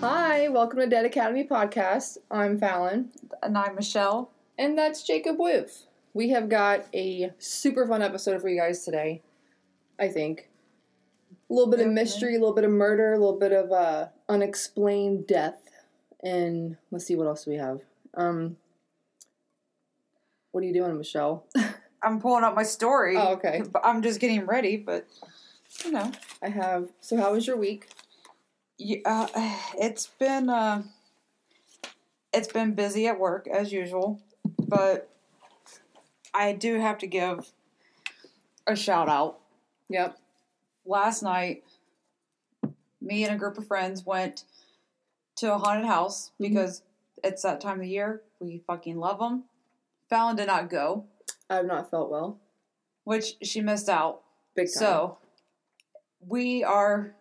Hi, welcome to Dead Academy Podcast. I'm Fallon, And I'm Michelle. and that's Jacob Woof. We have got a super fun episode for you guys today. I think a little bit of mystery, a little bit of murder, a little bit of uh, unexplained death, and let's see what else we have. Um, what are you doing, Michelle? I'm pulling up my story. Oh, okay. But I'm just getting ready, but you know, I have. So, how was your week? yeah, uh, it's been uh, it's been busy at work as usual, but I do have to give a shout out. Yep. Last night, me and a group of friends went to a haunted house Mhm. because it's that time of year. We fucking love them. Fallon did not go, I have not felt well. which she missed out. Big time. So, we are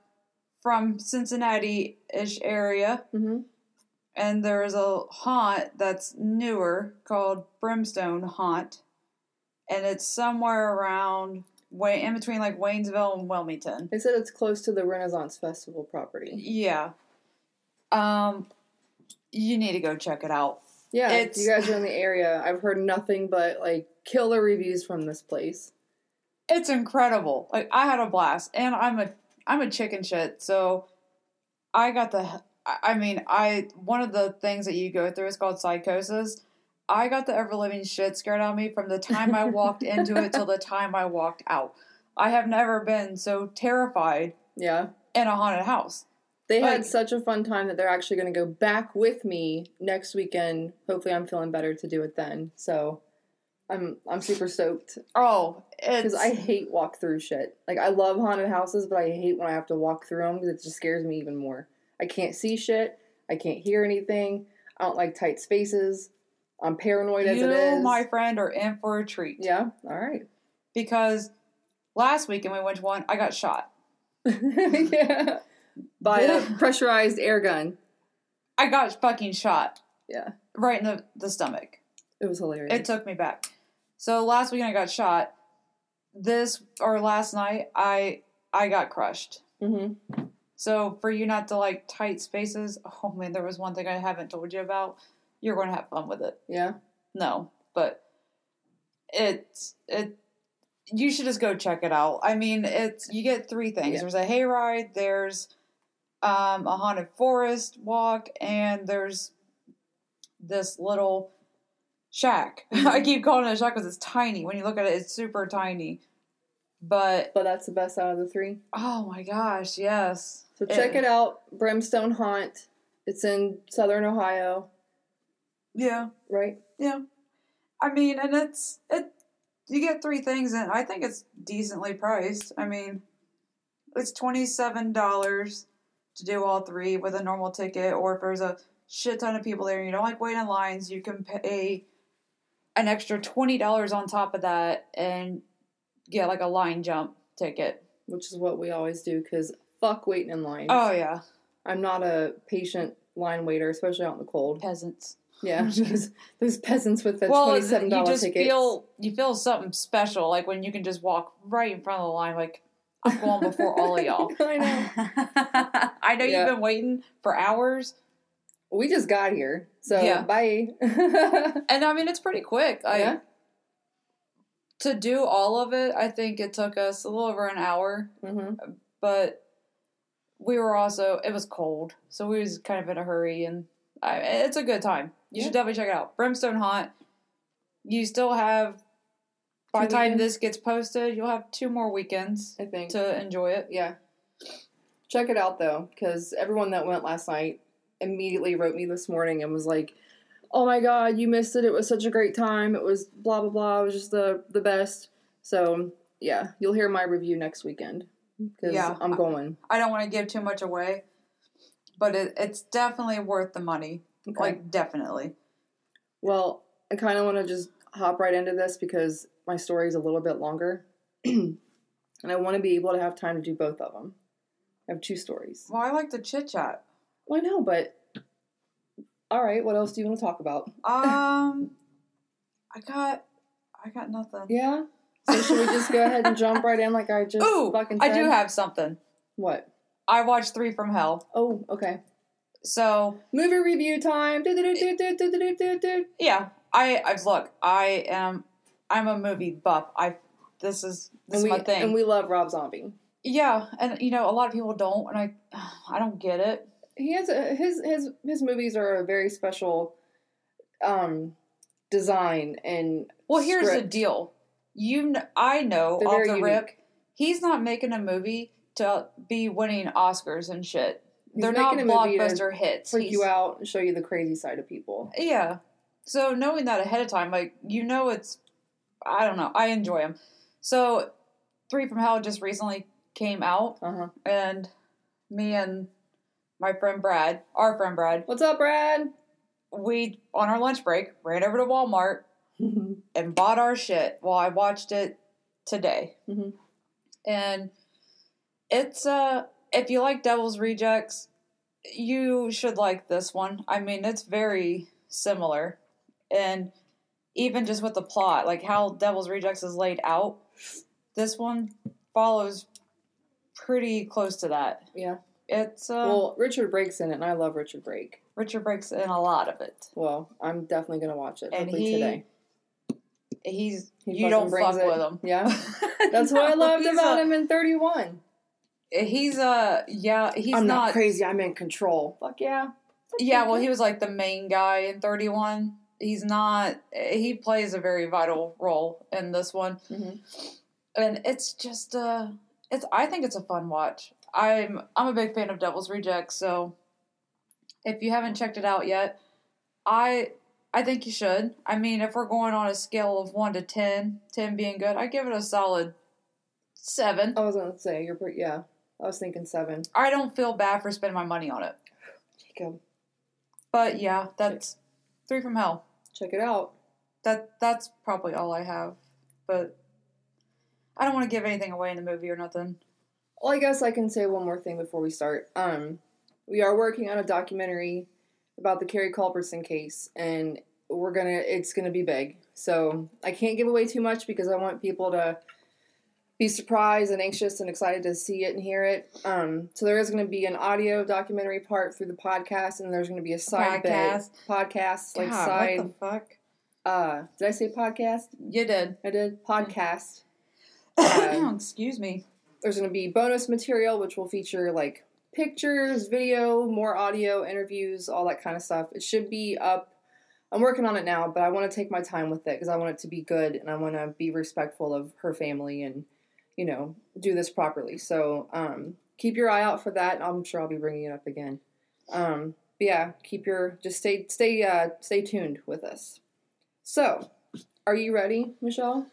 from Cincinnati ish area, hmm and there's a haunt that's newer called Brimstone Haunt, and it's somewhere around way in between like Waynesville and Wilmington. they said it's close to the Renaissance Festival property. Yeah. Um, you need to go check it out. Yeah, if It's- you guys are in the area. I've heard nothing but like killer reviews from this place. It's incredible. Like I had a blast, and I'm a I'm a chicken shit. So I got the. I I mean, I one of the things that you go through is called psychosis. I got the ever living shit scared out of me from the time I walked into it till the time I walked out. I have never been so terrified Yeah. in a haunted house. They had such a fun time that they're actually going to go back with me next weekend. Hopefully, I'm feeling better to do it then. So, I'm I'm super stoked Oh, because I hate walk through shit. Like I love haunted houses, but I hate when I have to walk through them because it just scares me even more. I can't see shit. I can't hear anything. I don't like tight spaces. I'm paranoid as you, it is. my friend, are in for a treat. yeah. All right. Because last weekend we went to one, I got shot. yeah. By a pressurized air gun. I got fucking shot. Yeah. Right in the, the stomach. It was hilarious. It took me back. So last weekend I got shot. This or last night I I got crushed. hmm So for you not to like tight spaces, oh man, there was one thing I haven't told you about. You're going to have fun with it. Yeah. No, but it's it. You should just go check it out. I mean, it's you get three things. Yeah. There's a hayride. There's um, a haunted forest walk, and there's this little shack. I keep calling it a shack because it's tiny. When you look at it, it's super tiny. But But that's the best out of the three. oh my gosh, yes. So check it out. Brimstone Haunt. It's in southern Ohio, Yeah. right? Yeah. I mean, and it's it you get three things and I think it's decently priced. I mean, it's $27 to do all three with a normal ticket or if there's a shit ton of people there and you don't like waiting in lines, you can pay an extra $20 on top of that and get like a line jump ticket. Which is what we always do because fuck waiting in line. Oh yeah, I'm not a patient line waiter, especially out in the cold. peasants. Yeah, those, those peasants with the well, twenty-seven you just tickets. feel you feel something special, like when you can just walk right in front of the line. Like I'm going before all of y'all. I know. I know Yeah. you've been waiting for hours, We just got here, so Yeah. bye. and I mean it's pretty quick. I, yeah. To do all of it, I think it took us a little over an hour, hmm but we were also it was cold, so we was kind of in a hurry, and I, it's a good time. You Yeah. should definitely check it out. Brimstone Haunt. You still have. By the time this gets posted, you'll have two more weekends I think. to enjoy it. Yeah. Check it out though, because everyone that went last night immediately wrote me this morning and was like, "Oh my god, you missed it! It was such a great time. It was blah blah blah. It was just the the best." So yeah, you'll hear my review next weekend because Yeah. I'm going. I don't want to give too much away, but it, it's definitely worth the money. Okay. Like definitely. well, I kind of want to just hop right into this because my story is a little bit longer, and I want to be able to have time to do both of them. I have two stories. Well, I like the chit chat. Well, I know, but all right. What else do you want to talk about? Um, I got, I got nothing. Yeah. So should we just go ahead and jump right in like I just Ooh, fucking I do have something. What? I watched Three from Hell. Oh, okay. So Movie review time. Yeah, I I look. I am. I'm a movie buff. I. This is this And is we my thing. and we love Rob Zombie. yeah, and you know a lot of people don't, and I I don't get it. He has a, his his his movies are a very special um design and Well, here's the deal. You, kn- I know They're off the unique. rip, he's not making a movie to be winning Oscars and shit. He's They're not making a movie to blockbuster hits. freak He's- you out and show you the crazy side of people. Yeah. So knowing that ahead of time, like you know, it's I don't know. I enjoy them. So Three from Hell just recently came out, Uh huh. and me and my friend Brad, our friend Brad, What's up, Brad? we on our lunch break ran over to Walmart and bought our shit. Well, I watched it today, Mhm. and it's uh if you like Devil's Rejects, you should like this one. I mean, it's very similar, and even just with the plot, like how Devil's Rejects is laid out, this one follows pretty close to that. yeah. It's uh, Well, Richard Brake's in it, and I love Richard Brake. Richard Brake's in a lot of it. Well, I'm definitely gonna watch it. And Hopefully he- today. He's He you don't fuck it. with him. Yeah. That's what I loved about a- him in 31. He's uh yeah he's I'm not, not, crazy. I'm in control. Fuck yeah. yeah well he was like the main guy in 31 he's not he plays a very vital role in this one. Mhm. and it's just uh it's i think it's a fun watch. I'm i'm a big fan of devil's rejects so if you haven't checked it out yet i i think you should. I mean if we're going on a scale of 1 to 10 10 being good i give it a solid 7 I was gonna say you're pretty. Yeah, I was thinking seven. i don't feel bad for spending my money on it. Jacob, but yeah that's three from hell check it out. that that's probably all I have. But I don't want to give anything away in the movie or nothing. Well, I guess I can say one more thing before we start. Um, we are working on a documentary about the Carrie Culbertson case, and we're gonna. It's gonna be big, so I can't give away too much because I want people to be surprised and anxious and excited to see it and hear it. Um, so there is going to be an audio documentary part through the podcast, and there's going to be a side Podcast. bit podcast, like God, side. what the fuck? uh, did I say podcast? You did. I did podcast. Um, Excuse me. there's going to be bonus material which will feature like pictures video more audio interviews all that kind of stuff it should be up i'm working on it now but i want to take my time with it because i want it to be good and i want to be respectful of her family and you know do this properly so um, keep your eye out for that i'm sure i'll be bringing it up again um, but yeah keep your just stay stay uh, stay tuned with us so are you ready michelle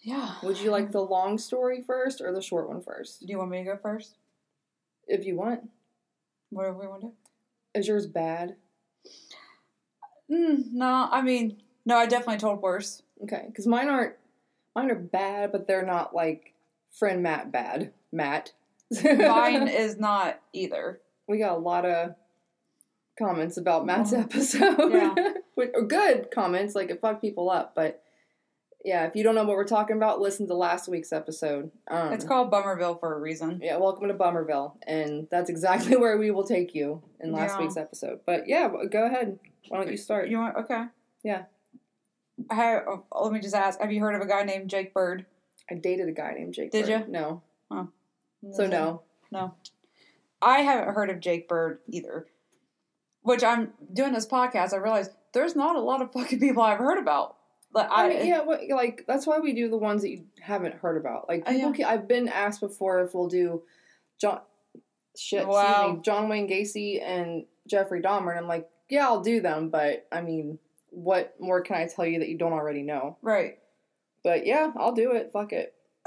Yeah. would you like the long story first or the short one first Do you want me to go first? if you want. Whatever we want to Is yours bad? Mm, no, I mean, no, I definitely told worse. Okay, because mine aren't. Mine are bad, but they're not like friend Matt bad. Matt. Mine is not either. we got a lot of comments about Matt's episode. yeah. Or good comments, like it fucked people up. But yeah, if you don't know what we're talking about, listen to last week's episode. Um, It's called Bummerville for a reason. Yeah, welcome to Bummerville, and that's exactly where we will take you in last Yeah. week's episode. But yeah, go ahead. Why don't you start? You want? Okay. Yeah. Have, oh, let me just ask: Have you heard of a guy named Jake Bird? I dated a guy named Jake. Did Bird. ya? No. So no. No. I haven't heard of Jake Bird either. Which I'm doing this podcast, I realize there's not a lot of fucking people I've heard about. Like I I, mean, yeah, what, like that's why we do the ones that you haven't heard about. Like Uh, yeah. I've been asked before if we'll do John, shit, excuse Wow. me, John Wayne Gacy and Jeffrey Dahmer, and I'm like, yeah, I'll do them, but I mean, what more can I tell you that you don't already know? right. But yeah, I'll do it. Fuck it.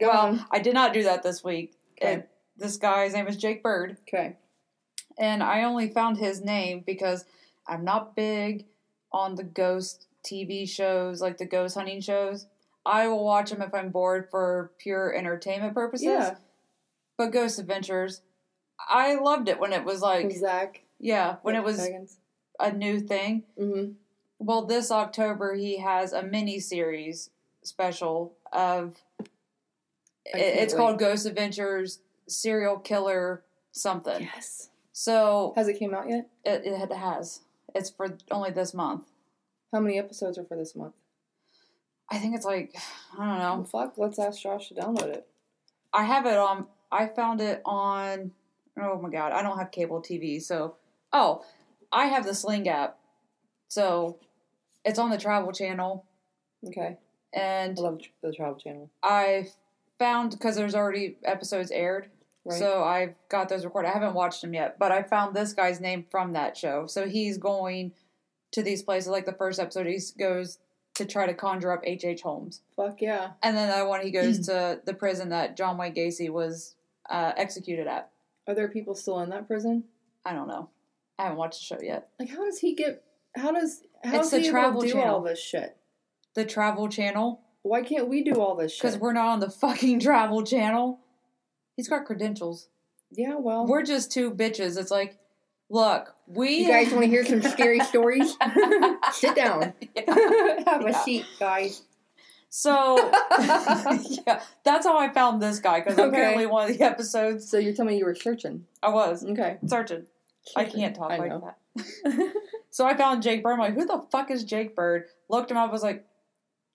Go well, on. I did not do that this week. Okay. And this guy's name is Jake Bird, Okay. and I only found his name because I'm not big on the ghost TV shows, like the ghost hunting shows. I will watch them if I'm bored for pure entertainment purposes. Yeah. But Ghost Adventures, I loved it when it was like, Zach. yeah, when it was Seconds. a new thing. Mm-hmm. Well, this October he has a mini series special of. I it- can't it's called. Ghost Adventures Serial Killer something. Yes. So Has it came out yet? it, it has. It's for only this month. How many episodes are for this month? I think it's like I don't know. fuck. Let's ask Josh to download it. I have it on. I found it on. Oh my god! I don't have cable TV, so oh, I have the Sling app, so it's on the Travel Channel, Okay. and I love the Travel Channel. I found because there's already episodes aired, Right. so I've got those recorded. I haven't watched them yet, but I found this guy's name from that show. So he's going to these places. Like the first episode, he goes to try to conjure up H. H. Holmes, fuck yeah. and then the other one he goes to the prison that John Wayne Gacy was uh, executed at. Are there people still in that prison? I don't know. I haven't watched the show yet. Like, how does he get? How does? How It's the Travel do Channel. all this shit? The Travel Channel, Why can't we do all this shit? because we're not on the fucking Travel Channel. He's got credentials. yeah, well, We're just two bitches. It's like, look, we. you guys want to hear some scary stories? Sit down. Have a seat, guys. So, yeah, that's how I found this guy because Okay. apparently one of the episodes So you're telling me you were searching? I was Okay. searching. I can't talk I like that. So I found Jake Bird. I'm like, who the fuck is Jake Bird? Looked him up. Was like,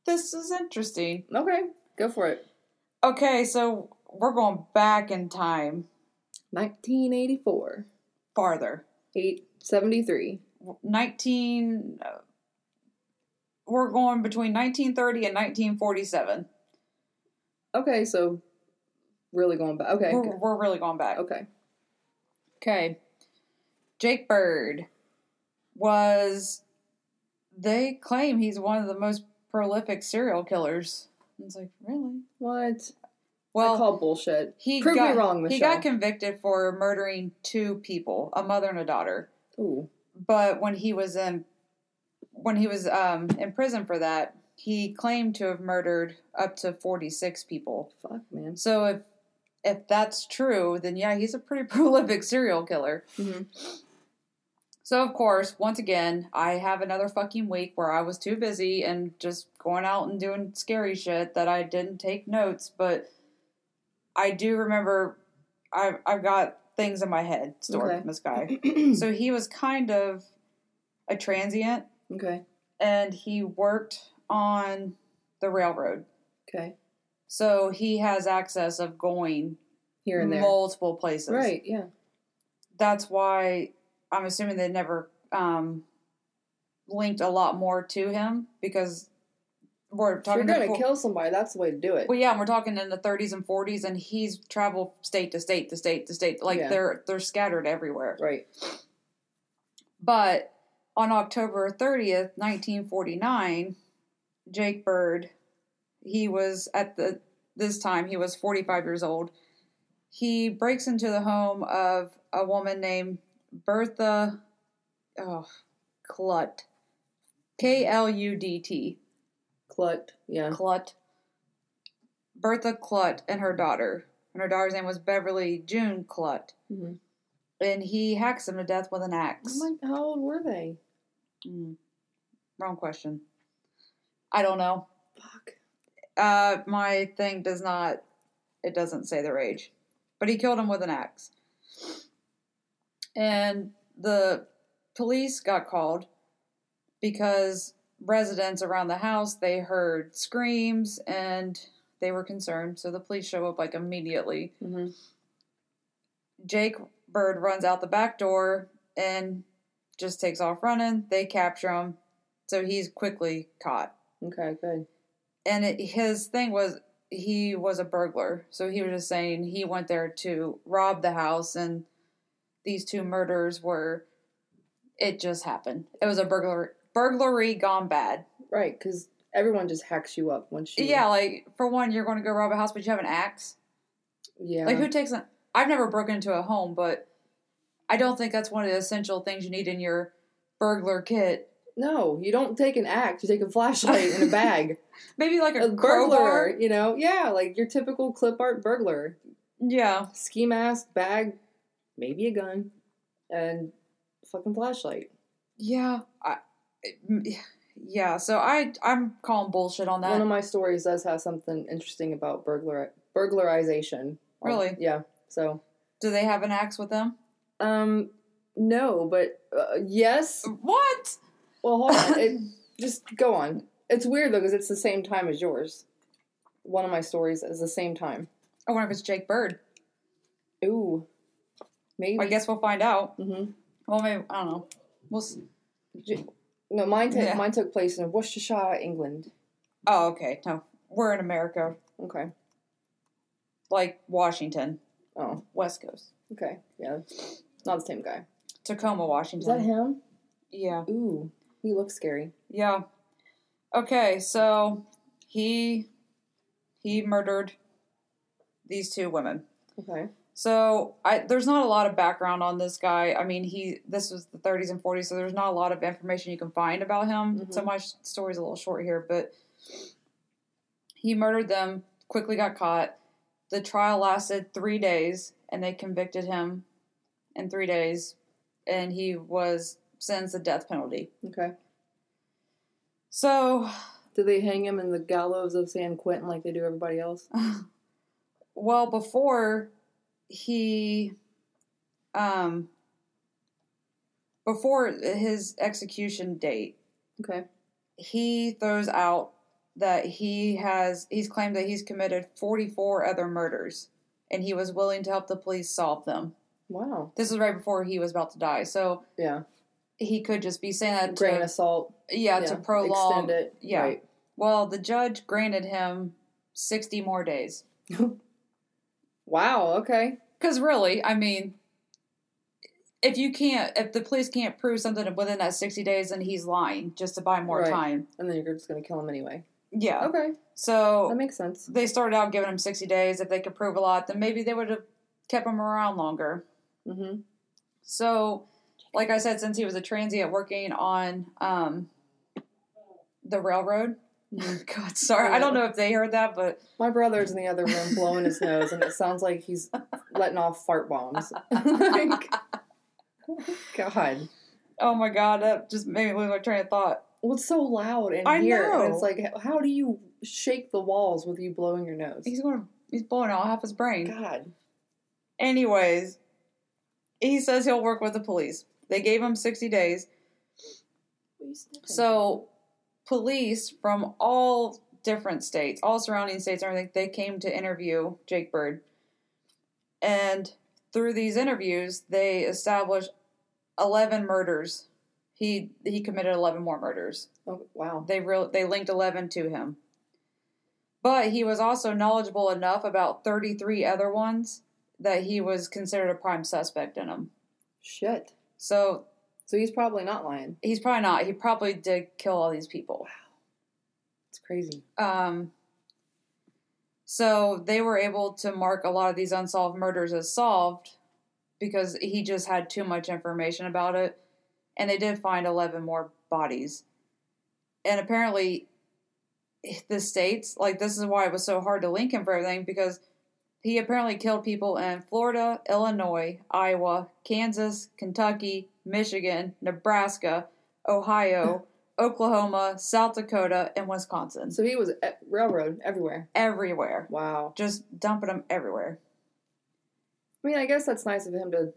this is interesting. okay, go for it. Okay, so we're going back in time 1984, farther. 873. 19. uh, We're going between 1930 and 1947. Okay, so really going back. Okay, We're, we're really going back. okay. Okay. Jake Bird was. They claim he's one of the most prolific serial killers. It's like, really? What? Well, I call bullshit. he prove me got, wrong, He got convicted for murdering two people, a mother and a daughter. Ooh, But when he was in when he was um, in prison for that, he claimed to have murdered up to 46 people. fuck, man. So if if that's true, then yeah, he's a pretty prolific serial killer. Mhm. So of course, once again, I have another fucking week where I was too busy and just going out and doing scary shit that I didn't take notes, but I do remember I've I've got things in my head stored Okay. from this guy. so he was kind of a transient Okay, and he worked on the railroad. okay. So he has access of going Here and there. multiple places. Right, yeah. That's why I'm assuming they never um, linked a lot more to him because we're If you're gonna kill somebody, that's the way to do it. well, yeah, and we're talking in the 30s and 40s, and he's traveled state to state to state to state. Like Yeah. they're they're scattered everywhere. Right. But on October 30th, 1949, Jake Bird, he was at the this time he was 45 years old. He breaks into the home of a woman named Bertha oh, Kludt. K L U D T. Clut. Yeah. Kludt. Bertha Kludt and her daughter. And her daughter's name was Beverly June Kludt. hmm And he hacks them to death with an Oh axe. my, how old were they? Mm. Wrong question. I don't know. Fuck. Uh, my thing does not. It doesn't say their age, but he killed him with an axe. And the police got called because residents around the house they heard screams and they were concerned. So the police show up like immediately. hmm Jake Bird runs out the back door and just takes off running. They capture him, so he's quickly caught. Okay, good. And it, his thing was he was a burglar, so he was just saying he went there to rob the house, and these two murders were. It just happened. It was a burglar burglary gone bad. Right, because everyone just hacks you up once you. Yeah, like for one, you're going to go rob a house, but you have an axe. Yeah. Like who takes a I've never broken into a home, but I don't think that's one of the essential things you need in your burglar kit. no, you don't take an axe. You take a flashlight and a bag. Maybe like a, a burglar, you know? Yeah, like your typical clip art burglar. Yeah. Ski mask, bag, maybe a gun, and fucking flashlight. Yeah. I, yeah, so I I'm calling bullshit on that. One of my stories does have something interesting about burglar burglarization. Really? Yeah. So, Do they have an axe with them? um, no, but uh, yes. What? Well, hold on. It, just go on. It's weird though because it's the same time as yours. One of my stories is the same time. I wonder if it's Jake Bird. Ooh, maybe. I guess we'll find out. Mm-hmm. Well, maybe I don't know. We'll. s No, mine. ta- Yeah. Mine took place in Worcestershire, England. Oh, okay. No, we're in America, Okay. like Washington, Oh, West Coast, okay. Yeah, not the same guy. Tacoma, Washington. Is that him? Yeah. Ooh, he looks scary. Yeah. Okay, so he he murdered these two women. Okay. So I there's not a lot of background on this guy. I mean, he this was the 30s and 40s, so there's not a lot of information you can find about him. Mhm. So my story's a little short here, but he murdered them, quickly got caught. The trial lasted 3 days and they convicted him in 3 days and he was sentenced to death penalty. Okay. So, Did they hang him in the gallows of San Quentin like they do everybody else? well, before he, um, before his execution date, Okay. he throws out that he has, he's claimed that he's committed 44 other murders and he was willing to help the police solve them. Wow. This is right before he was about to die. So Yeah. he could just be saying that Grain to, of salt. yeah, to prolong. Extend it. Yeah. Right. Well, the judge granted him 60 more days. Wow. Okay. Because really, I mean, if you can't, if the police can't prove something within that 60 days, then he's lying just to buy more Right. time. And then you're just gonna kill him anyway. Yeah. Okay. So That makes sense. they started out giving him 60 days. If they could prove a lot, then maybe they would have kept him around longer. Mm-hmm. So, like I said, since he was a transient working on um, the railroad, God, sorry, I don't know if they heard that, but My brother's in the other room blowing his nose, and it sounds like he's letting off fart bombs. like, God. oh my God, that just made me lose my train of thought. Well, it's so loud in I here. and know. It's like, how do you shake the walls with you blowing your nose? He's going, he's blowing out half his brain. God. Anyways, he says he'll work with the police. They gave him 60 days. So, police from all different states, all surrounding states, and everything, they came to interview Jake Bird. And through these interviews, they established 11 murders. He he committed 11 more murders. Oh, wow. They real they linked 11 to him. But he was also knowledgeable enough about 33 other ones that he was considered a prime suspect in them. Shit. So So he's probably not lying. he's probably not. He probably did kill all these people. Wow. It's crazy. Um, so they were able to mark a lot of these unsolved murders as solved because he just had too much information about it. And they did find 11 more bodies. And apparently, the states, like, this is why it was so hard to link him for everything because he apparently killed people in Florida, Illinois, Iowa, Kansas, Kentucky, Michigan, Nebraska, Ohio, Oklahoma, South Dakota, and Wisconsin. So he was at railroad everywhere. Everywhere. Wow. Just dumping them everywhere. I mean, I guess that's nice of him to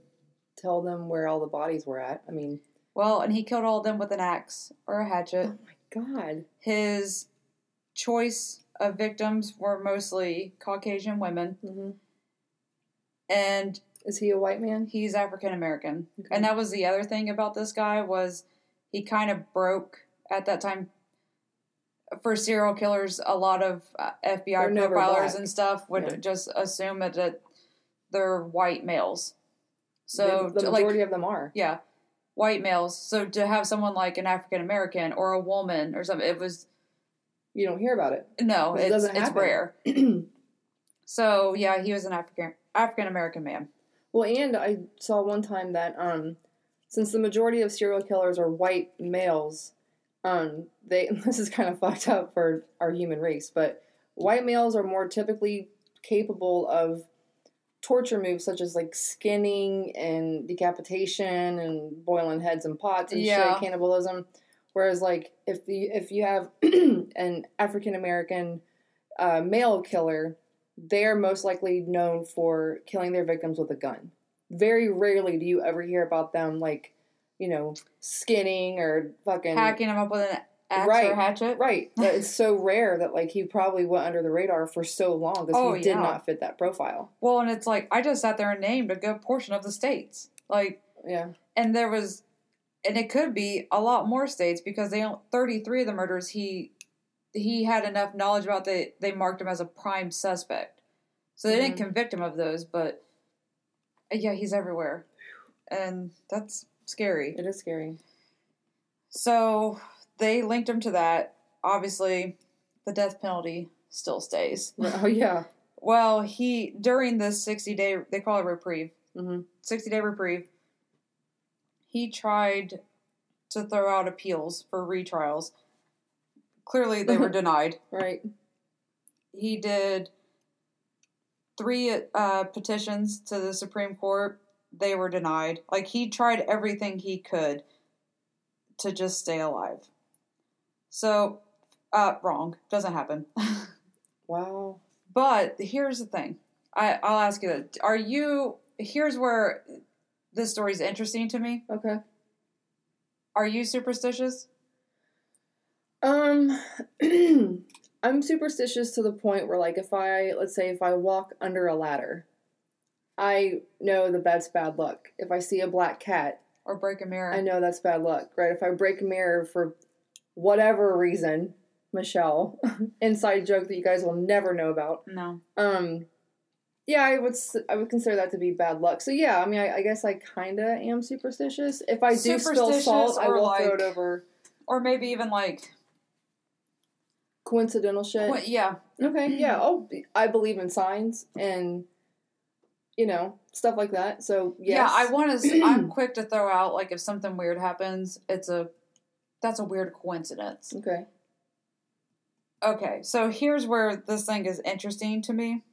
tell them where all the bodies were at. I mean, Well, and he killed all of them with an axe or a hatchet. oh my god. His choice of victims were mostly Caucasian women, hmm and Is he a white man? he's African American. Okay. And that was the other thing about this guy was he kind of broke at that time for serial killers. A lot of uh, FBI profilers and stuff would Yeah. just assume that, that they're white males. So the, the to, like majority of them are. yeah, white males. So to have someone like an African American or a woman or something, it was You don't hear about it. no, It it's doesn't it's rare. So yeah, he was an African African American man. Well, and I saw one time that um, since the majority of serial killers are white males, um, they this is kind of fucked up for our human race, but white males are more typically capable of torture moves such as like skinning and decapitation and boiling heads in pots and Yeah. shit, cannibalism. Whereas, like, if the if you have an African American uh, male killer, they're most likely known for killing their victims with a gun. Very rarely do you ever hear about them, like, you know, skinning or fucking Hacking them up with an axe Right, or hatchet. Right. That it's so rare that like he probably went under the radar for so long because Oh, he did yeah. not fit that profile. Well, and it's like I just sat there and named a good portion of the states. Like, Yeah. and there was, and it could be a lot more states because they don't- 33 of the murders he he had enough knowledge about that they marked him as a prime suspect. So they didn't Mhm. convict him of those, but uh, yeah, he's everywhere, and that's scary. It is scary. So they linked him to that. Obviously, the death penalty still stays. Oh yeah. Well, he during this 60 day they call it reprieve. hmm 60 day reprieve. He tried to throw out appeals for retrials. Clearly, they were denied. Right. He did three uh, petitions to the Supreme Court. They were denied. Like, he tried everything he could to just stay alive. So, uh, wrong. Doesn't happen. Wow. But here's the thing. I, I'll ask you that. Are you. Here's where this story is interesting to me. Okay. Are you superstitious? Um, I'm superstitious to the point where, like, if I, let's say, if I walk under a ladder, I know that that's bad luck. If I see a black cat, Or break a mirror? I know that's bad luck, right? If I break a mirror for whatever reason, Michelle, inside joke that you guys will never know about. No. Um, yeah, I would I would consider that to be bad luck. So yeah, I mean, I, I guess I kind of am superstitious. If I do spill salt, I will throw it over Or maybe even like. Coincidental shit. Yeah. Okay, yeah. Oh, I believe in signs and you know stuff like that. So yes. Yeah, I want to. I'm quick to throw out like if something weird happens, it's a. That's a weird coincidence. Okay. Okay, so here's where this thing is interesting to me.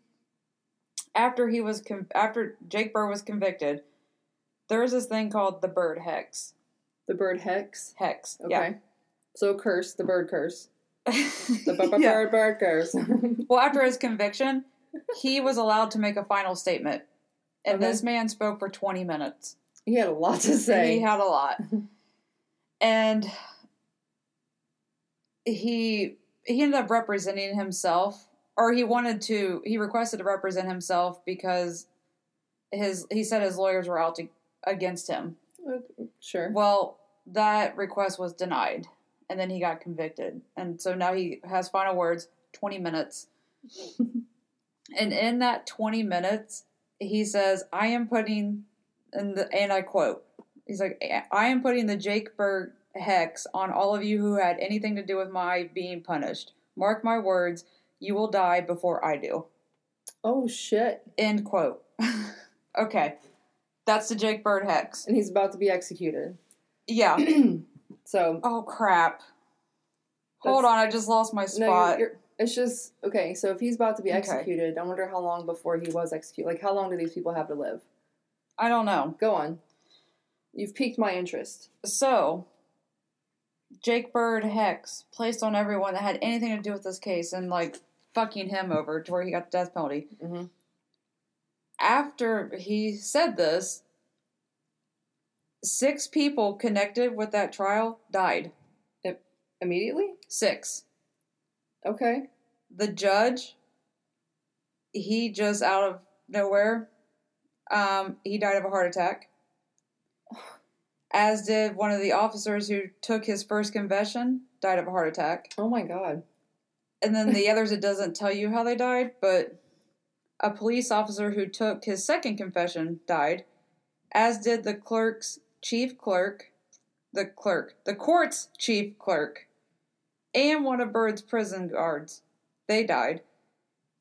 After he was con- after Jake Bird was convicted, there's this thing called the bird hex. The bird hex. Hex. Okay. So curse the bird curse. The bu- bu- Yeah. bird bird curse. Well, after his conviction, he was allowed to make a final statement. And Okay. this man spoke for 20 minutes. he had a lot to say. He had a lot. and he he ended up representing himself or he wanted to he requested to represent himself because his he said his lawyers were out to, against him. Okay, Sure. Well, that request was denied and then he got convicted. And so now he has final words, 20 minutes. and in that 20 minutes, he says, I am putting, and, the, and I quote, he's like, I am putting the Jake Bird hex on all of you who had anything to do with my being punished. Mark my words, you will die before I do. Oh shit! End quote. okay. That's the Jake Bird hex. And he's about to be executed. Yeah. So Oh crap. Hold on, I just lost my no, spot. you're, you're, it's just okay. So if he's about to be Okay. executed, I wonder how long before he was executed. Like how long do these people have to live? I don't know. Go on. You've piqued my interest. So, Jake Bird hex placed on everyone that had anything to do with this case and like fucking him over to where he got the death penalty. hmm After he said this, six people connected with that trial died. Immediately? Six. Okay. The judge, he just out of nowhere, um, he died of a heart attack. As did one of the officers who took his first confession, died of a heart attack. Oh my god. And then the others, it doesn't tell you how they died, but a police officer who took his second confession died, as did the clerk's chief clerk, the clerk, the court's chief clerk, and one of Bird's prison guards. They died.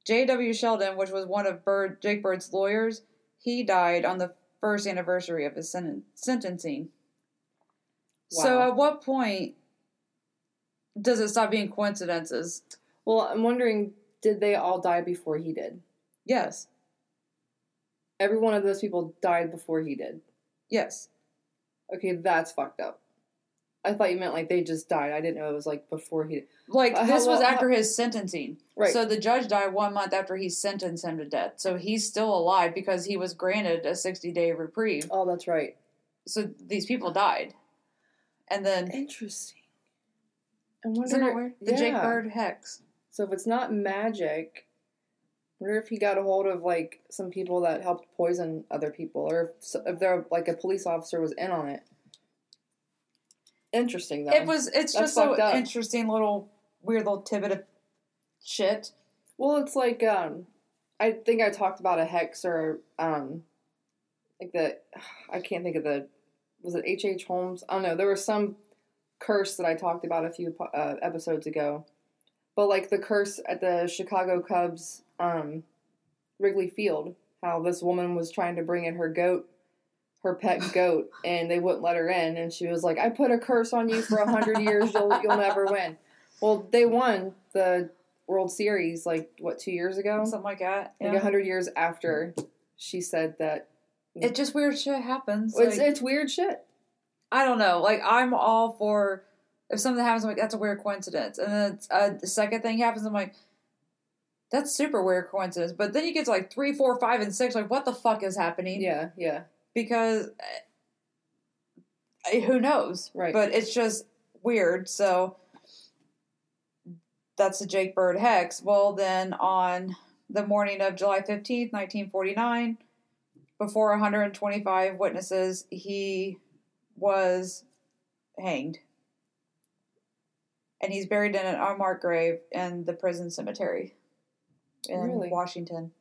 J.W. Sheldon, which was one of Bird, Jake Bird's lawyers, he died on the first anniversary of his sen- sentencing. So at what point does it stop being coincidences? Well, I'm wondering, did they all die before he did? Yes. Every one of those people died before he did. Yes. Okay, that's fucked up. I thought you meant like they just died. I didn't know it was like before he. Like Uh, this how was long- after his sentencing. Like this how was long- after his sentencing. Right. So the judge died one month after he sentenced him to death. So he's still alive because he was granted a 60 day reprieve. oh, that's right. So these people died. And then, Interesting. I wonder. isn't that weird? The Jake. Bird hex. So if it's not magic, wonder if he got a hold of like some people that helped poison other people, or if, if they're like a police officer was in on it. Interesting though. It was, it's That's just so up. interesting little, weird little tidbit of shit. Well, it's like um, I think I talked about a hex or um, like the I can't think of the was it H. H. Holmes? I don't know. There was some curse that I talked about a few uh, episodes ago, but like the curse at the Chicago Cubs um, Wrigley Field, how this woman was trying to bring in her goat, her pet goat, and they wouldn't let her in, and she was like, "I put a curse on you for a hundred years. You'll you'll never win." Well, they won the World Series like what two years ago, Something like that. like a hundred years after she said that. It just weird shit happens. It's like- it's weird shit. I don't know. Like I'm all for if something happens, I'm like that's a weird coincidence, and then it's, uh, the second thing happens, I'm like that's super weird coincidence. But then you get to like three, four, five, and six, like what the fuck is happening? Yeah, yeah. Because uh, who knows? Right. But it's just weird. So that's the Jake Bird hex. Well, then on the morning of July fifteenth, nineteen forty nine, before 125 witnesses, he was hanged. And he's buried in an unmarked grave in the prison cemetery in Really? Washington,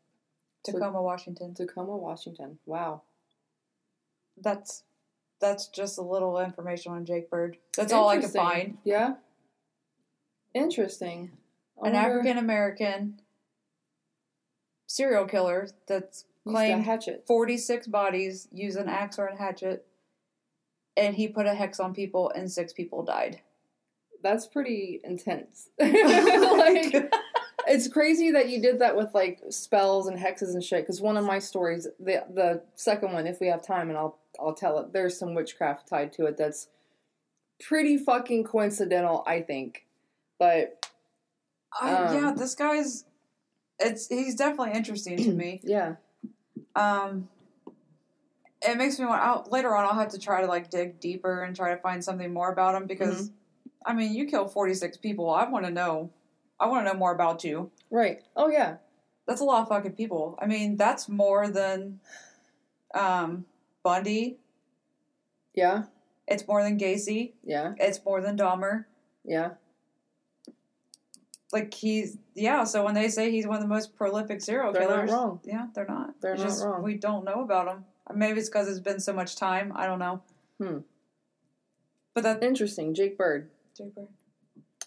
So- Tacoma, Washington. Tacoma, Washington. Wow. That's that's just a little information on Jake Bird. That's all I could find. Yeah. Interesting. I An African American serial killer that's claimed hatchet. 46 bodies use an axe or a hatchet and he put a hex on people and six people died That's pretty intense. like, it's crazy that you did that with like spells and hexes and shit. Because one of my stories, the the second one, if we have time, and I'll I'll tell it. There's some witchcraft tied to it. That's pretty fucking coincidental, I think. But I, Um, yeah this guy's it's he's definitely interesting to me yeah, um it makes me want I'll, later on i'll have to try to like dig deeper and try to find something more about him because i mean you kill 46 people i want to know i want to know more about you right. Oh yeah, that's a lot of fucking people i mean that's more than um bundy yeah, it's more than gacy yeah, it's more than dahmer yeah. like he's yeah so when they say he's one of the most prolific serial They're not killers wrong. yeah they're not They're It's not just wrong. we don't know about him maybe it's because it's been so much time i don't know Hmm. but that Interesting. Jake Bird. Jake Bird.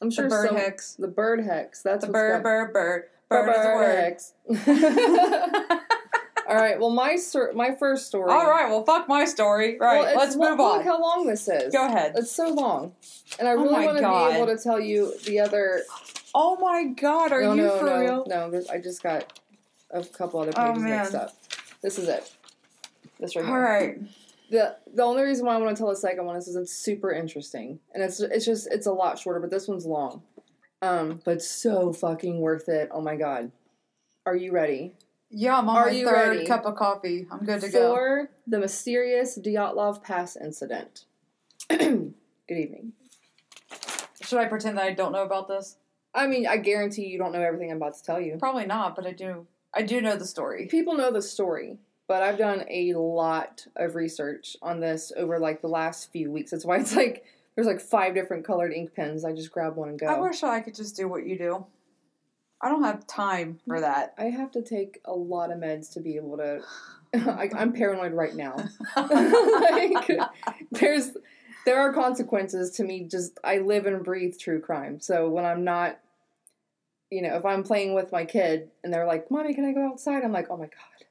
I'm sure the bird some- hex The bird hex. That's the bird got- bird bird bird is a word hex. All right. Well, my stor- my first story. all right well fuck my story right Well, let's move Look how long this is. go ahead It's so long, and I Oh really my want to be able to tell you the other. oh my god are no, you no, for no, real no. This, I just got a couple other Oh, pages mixed up. This is it. This right all here. right The the only reason why I want to tell the second one is because it's super interesting, and it's it's just it's a lot shorter, but this one's long, um, but so fucking worth it. Oh my god, are you ready? yeah i'm on Are my you third ready? cup of coffee i'm good to go For the mysterious Dyatlov Pass incident. Good evening. should i pretend that i don't know about this I mean, I guarantee you don't know everything I'm about to tell you. probably not but i do i do know the story People know the story, but I've done a lot of research on this over like the last few weeks. That's why it's like there's like five different colored ink pens. I just grab one and go. I wish I could just do what you do. I don't have time for mm-hmm. that. I have to take a lot of meds to be able to. I, I'm paranoid right now. like, there's there are consequences to me. Just I live and breathe true crime. So when I'm not, you know, if I'm playing with my kid and they're like, "Mommy, can I go outside?" I'm like, "Oh my god."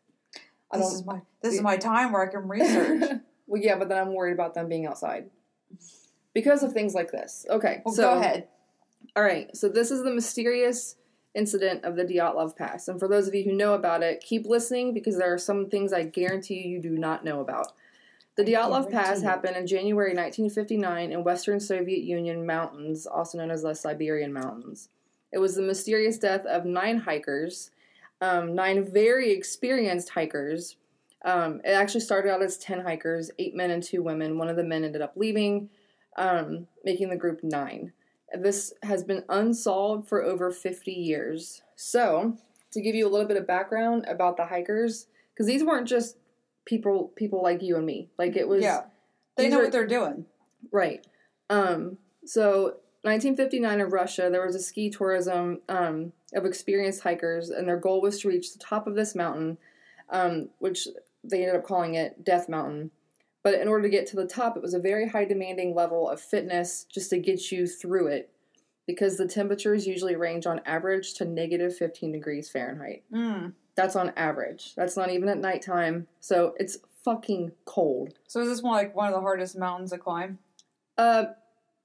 I this is my this is my time where I can research. well, yeah, but then I'm worried about them being outside because of things like this. Okay, Well, so go ahead. all right, so this is the mysterious incident of the Dyatlov Pass. And for those of you who know about it, keep listening because there are some things I guarantee you you do not know about. The Dyatlov Pass happened in January 1959 in Western Soviet Union mountains, also known as the Siberian Mountains. It was the mysterious death of nine hikers, um, nine very experienced hikers. Um, it actually started out as 10 hikers, eight men and two women. One of the men ended up leaving, um, making the group nine. This has been unsolved for over 50 years. So, to give you a little bit of background about the hikers, because these weren't just people people like you and me. Like it was yeah. They know are- what they're doing. right. Um, so 1959 in Russia, there was a ski tourism um, of experienced hikers, and their goal was to reach the top of this mountain, um, which they ended up calling it Death Mountain. But in order to get to the top, it was a very high demanding level of fitness just to get you through it, because the temperatures usually range on average to negative 15 degrees Fahrenheit. Mm. That's on average. That's not even at nighttime. So it's fucking cold. So is this one like one of the hardest mountains to climb? Uh,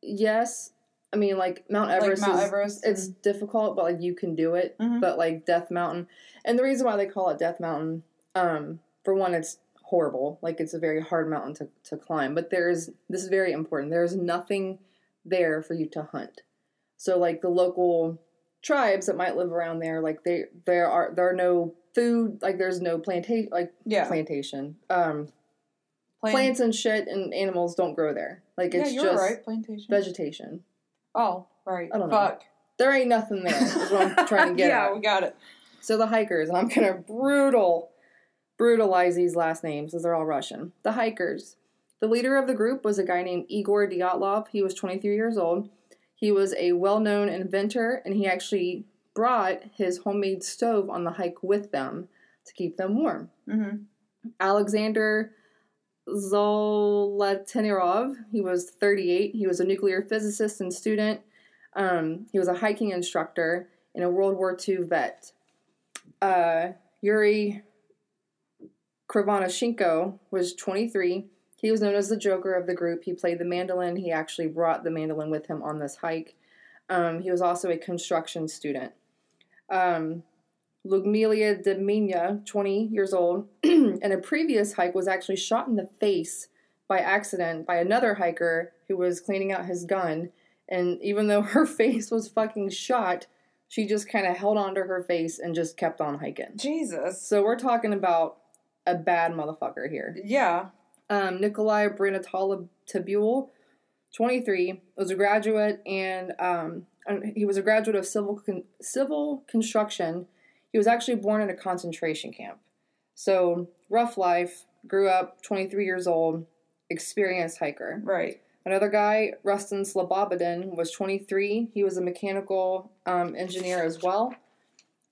yes. I mean, like Mount Everest. like Mount is, Everest. It's difficult, but like you can do it. Mhm. But like Death Mountain, and the reason why they call it Death Mountain, um, for one, it's horrible. Like it's a very hard mountain to to climb. But there's this is very important. There's nothing there for you to hunt. So like the local tribes that might live around there, like they there are there are no food. Like there's no plantation like yeah. plantation. Um, Plant- plants and shit and animals don't grow there. Like Yeah, it's you're just right. Plantation. vegetation. Oh, right. I don't know. Fuck. There ain't nothing there. Is what I'm trying to get yeah, at. we got it. So the hikers, and I'm gonna brutal, brutalize these last names as they're all Russian. The hikers. The leader of the group was a guy named Igor Dyatlov. He was 23 years old. He was a well-known inventor, and he actually brought his homemade stove on the hike with them to keep them warm. hmm Alexander Zolotenirov. He was 38. He was a nuclear physicist and student. Um, he was a hiking instructor and a World War II vet. Uh, Yuri Krivonashenko was 23. He was known as the Joker of the group. He played the mandolin. He actually brought the mandolin with him on this hike. Um, he was also a construction student. Um, Ludmila Demina, 20 years old, in a previous hike was actually shot in the face by accident by another hiker who was cleaning out his gun. And even though her face was fucking shot, she just kind of held onto her face and just kept on hiking. Jesus. So we're talking about a bad motherfucker here. Yeah. Um, Nikolai Brinatalabul, 23, was a graduate and um, he was a graduate of civil con- civil construction. He was actually born in a concentration camp. So rough life, grew up, 23 years old, experienced hiker. Right. Another guy, Rustin Slobodin, was 23. He was a mechanical um, engineer as well.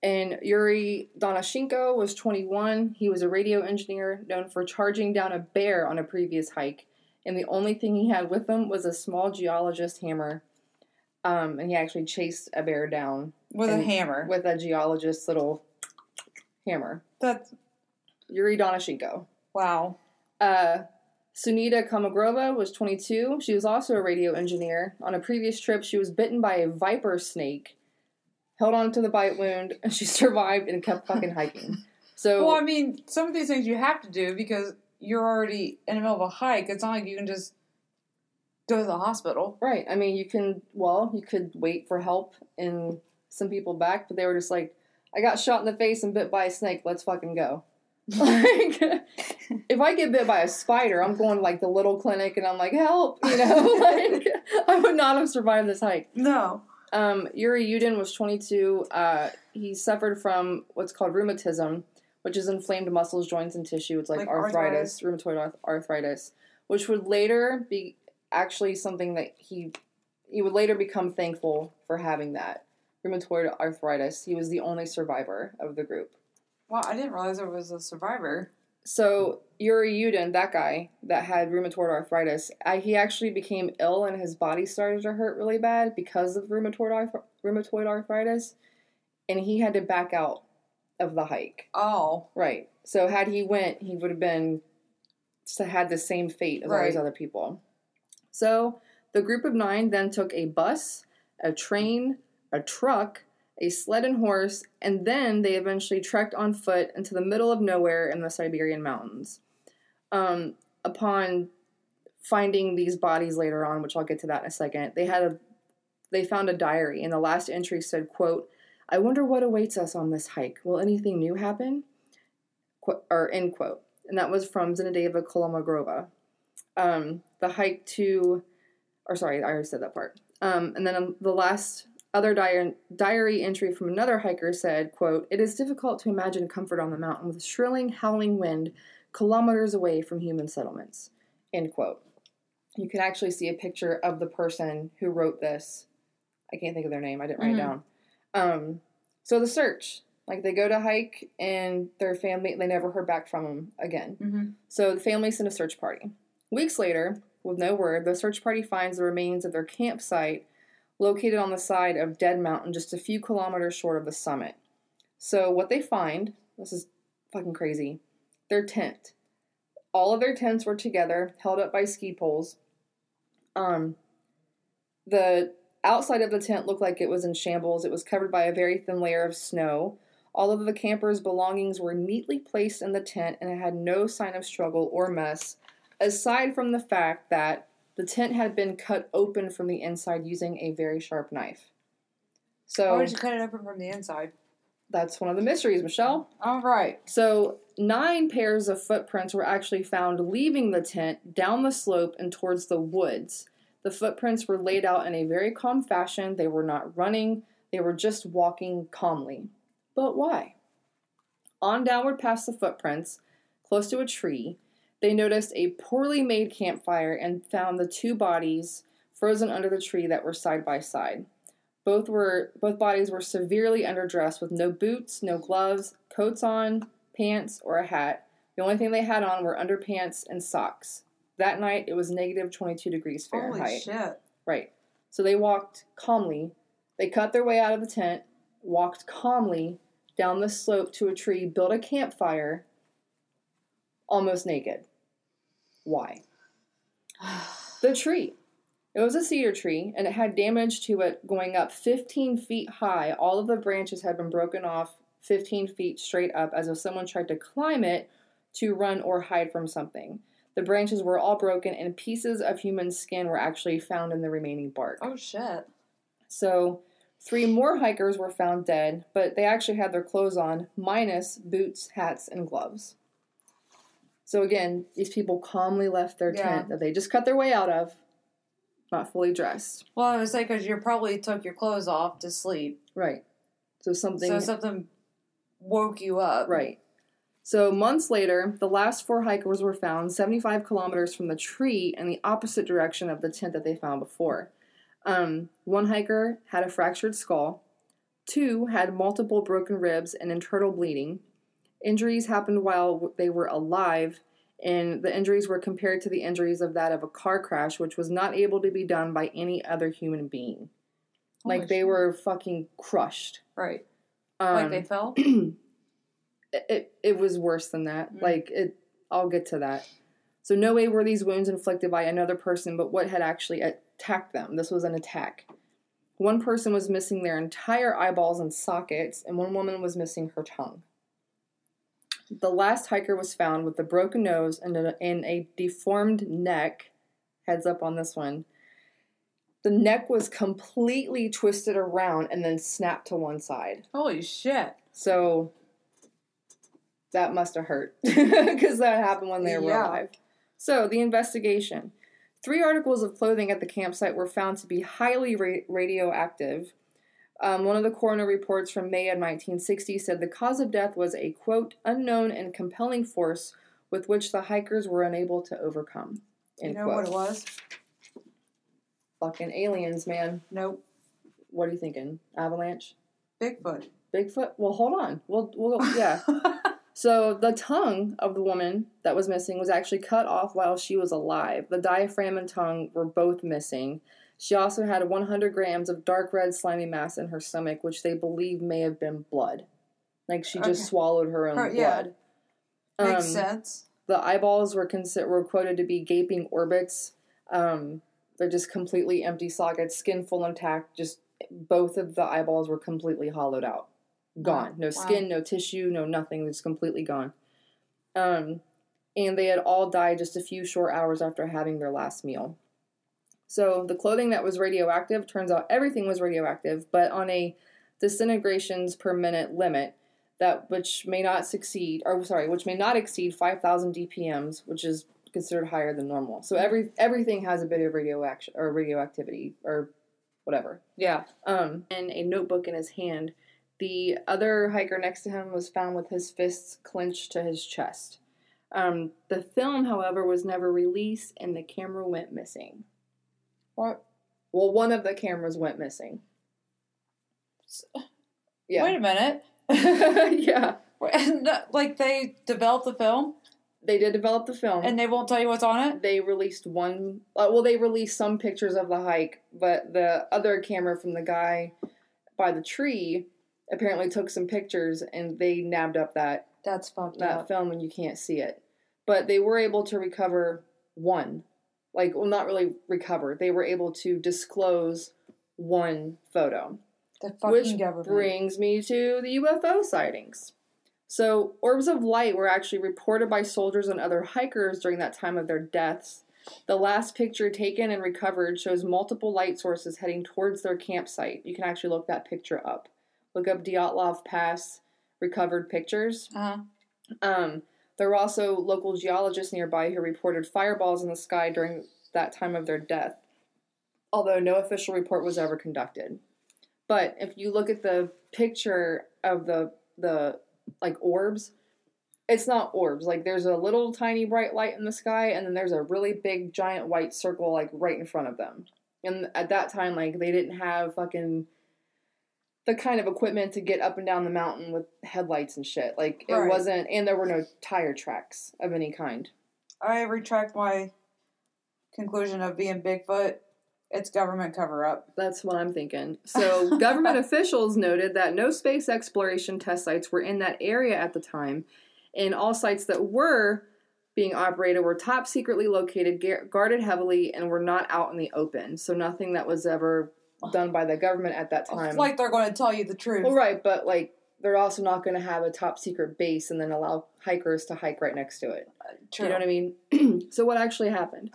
And Yuri Donashenko was 21. He was a radio engineer known for charging down a bear on a previous hike. And the only thing he had with him was a small geologist hammer. Um, and he actually chased a bear down With a hammer. with a geologist's little hammer. That's Yuri Donashenko. wow. Uh, Sunita Kamagrova was 22. She was also a radio engineer. On a previous trip, she was bitten by a viper snake, held on to the bite wound, and she survived and kept fucking hiking. So, Well, I mean, some of these things you have to do because you're already in the middle of a hike. It's not like you can just go to the hospital. right. I mean, you can, well, you could wait for help and send people back, but they were just like, I got shot in the face and bit by a snake. Let's fucking go. like, if I get bit by a spider, I'm going to like the little clinic and I'm like, help, you know? like, I would not have survived this hike. No. Um, Yuri Yudin was 22. Uh, he suffered from what's called rheumatism, which is inflamed muscles, joints, and tissue. It's like, Like arthritis, rheumatoid arthritis, which would later be actually something that he he would later become thankful for having that rheumatoid arthritis. He was the only survivor of the group. Wow, I didn't realize there was a survivor. So Yuri Yudin, that guy that had rheumatoid arthritis, I, he actually became ill and his body started to hurt really bad because of rheumatoid arth- rheumatoid arthritis, and he had to back out of the hike. Oh. Right. So had he went, he would have been had the same fate as all these other people. So the group of nine then took a bus, a train, a truck, a sled and horse, and then they eventually trekked on foot into the middle of nowhere in the Siberian mountains. Um, upon finding these bodies later on, which I'll get to that in a second, they had a they found a diary and the last entry said, quote, I wonder what awaits us on this hike. Will anything new happen? Qu- or end quote. And that was from Zinadeva Kolomogrova. Um, the hike to, or sorry, I already said that part. Um, and then um, the last other diary, diary entry from another hiker said, quote, It is difficult to imagine comfort on the mountain with a shrilling, howling wind kilometers away from human settlements, end quote. You can actually see a picture of the person who wrote this. I can't think of their name. I didn't write Mhm. it down. Um, so the search, like they go to hike and their family, they never heard back from them again. Mm-hmm. So the family sent a search party. Weeks later, with no word, the search party finds the remains of their campsite located on the side of Dead Mountain, just a few kilometers short of the summit. So what they find, this is fucking crazy, their tent. All of their tents were together, held up by ski poles. Um, the outside of the tent looked like it was in shambles. It was covered by a very thin layer of snow. All of the campers' belongings were neatly placed in the tent and it had no sign of struggle or mess, aside from the fact that the tent had been cut open from the inside using a very sharp knife. So Why did you cut it open from the inside? that's one of the mysteries, Michelle. All right. So, nine pairs of footprints were actually found leaving the tent down the slope and towards the woods. The footprints were laid out in a very calm fashion. They were not running, they were just walking calmly. But why? On downward past the footprints, close to a tree, they noticed a poorly made campfire and found the two bodies frozen under the tree that were side by side. Both were both bodies were severely underdressed with no boots, no gloves, coats on, pants, or a hat. The only thing they had on were underpants and socks. That night it was negative 22 degrees Holy Fahrenheit. shit. Right. So they walked calmly. They cut their way out of the tent, walked calmly down the slope to a tree, built a campfire, almost naked. Why? The tree. It was a cedar tree, and it had damage to it going up 15 feet high. All of the branches had been broken off 15 feet straight up as if someone tried to climb it to run or hide from something. The branches were all broken, and pieces of human skin were actually found in the remaining bark. oh shit. So, three more hikers were found dead, but they actually had their clothes on, minus boots, hats, and gloves. So, again, these people calmly left their Yeah. tent that they just cut their way out of, not fully dressed. Well, I would say because you probably took your clothes off to sleep, Right. So, something. so something woke you up. Right. So, months later, the last four hikers were found 75 kilometers from the tree in the opposite direction of the tent that they found before. Um, one hiker had a fractured skull, two had multiple broken ribs and internal bleeding. Injuries happened while they were alive, and the injuries were compared to the injuries of that of a car crash, which was not able to be done by any other human being. Holy like they shit. were fucking crushed. right. Um, like they fell. it, it it was worse than that. Mm. Like it I'll get to that. So no way were these wounds inflicted by another person, but what had actually attacked them. This was an attack. One person was missing their entire eyeballs and sockets, and one woman was missing her tongue. The last hiker was found with a broken nose and a, and a deformed neck. Heads up on this one. The neck was completely twisted around and then snapped to one side. Holy shit. So that must have hurt because that happened when they were Yeah. alive. So the investigation. Three articles of clothing at the campsite were found to be highly ra- radioactive. Um, one of the coroner reports from May of 1960 said the cause of death was a quote unknown and compelling force with which the hikers were unable to overcome. You End know quote. what it was? Fucking aliens, man. Nope. What are you thinking? Avalanche? Bigfoot. Bigfoot? Well, hold on. We'll, we'll yeah. So the tongue of the woman that was missing was actually cut off while she was alive. The diaphragm and tongue were both missing. She also had 100 grams of dark red slimy mass in her stomach, which they believe may have been blood. Like she just swallowed her own Her- yeah. blood. Makes Um, sense. The eyeballs were consider- were quoted to be gaping orbits. Um, they're just completely empty sockets, skin full intact. Just both of the eyeballs were completely hollowed out, gone. No Wow. skin, no tissue, no nothing. It's completely gone. Um, and they had all died just a few short hours after having their last meal. So the clothing that was radioactive turns out everything was radioactive, but on a disintegrations per minute limit that which may not succeed or sorry, which may not exceed 5000 dpms, which is considered higher than normal. So every everything has a bit of radioaction or radioactivity or whatever. Yeah. Um and a notebook in his hand. The other hiker next to him was found with his fists clenched to his chest. Um, the film, however, was never released and the camera went missing. What? Well, one of the cameras went missing. Yeah. Wait a minute. yeah. And, like they developed the film They did develop the film. and they won't tell you what's on it. they released one uh, well they released some pictures of the hike but the other camera from the guy by the tree apparently took some pictures and they nabbed up that That's fucked that up. film and you can't see it but they were able to recover one like well not really recover they were able to disclose one photo The fucking which government. brings me to the UFO sightings. So, orbs of light were actually reported by soldiers and other hikers during that time of their deaths. The last picture taken and recovered shows multiple light sources heading towards their campsite. You can actually look that picture up. Look up Dyatlov Pass recovered pictures. uh-huh. Um, there were also local geologists nearby who reported fireballs in the sky during that time of their death, although no official report was ever conducted. But if you look at the picture of the the like orbs, it's not orbs. Like there's a little tiny bright light in the sky, and then there's a really big giant white circle like right in front of them. And at that time, like they didn't have fucking the kind of equipment to get up and down the mountain with headlights and shit. Like it Right. wasn't, and there were no tire tracks of any kind. I retract my conclusion of being Bigfoot. It's government cover up. That's what I'm thinking. So, government officials noted that no space exploration test sites were in that area at the time, and all sites that were being operated were top secretly located, guarded heavily, and were not out in the open. So, nothing that was ever done by the government at that time. It's like they're going to tell you the truth. well, right, but like they're also not going to have a top secret base and then allow hikers to hike right next to it. True. You know what I mean? so what actually happened?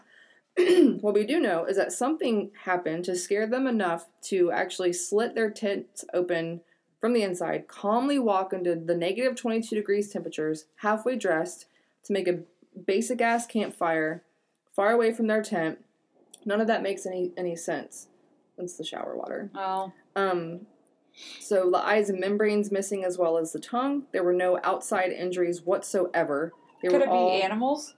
what we do know is that something happened to scare them enough to actually slit their tents open from the inside, calmly walk into the negative 22 degrees temperatures, halfway dressed, to make a basic ass campfire far away from their tent. None of that makes any any sense. That's the shower water. Oh, Um, so the eyes and membranes missing as well as the tongue. There were no outside injuries whatsoever. They could it be animals?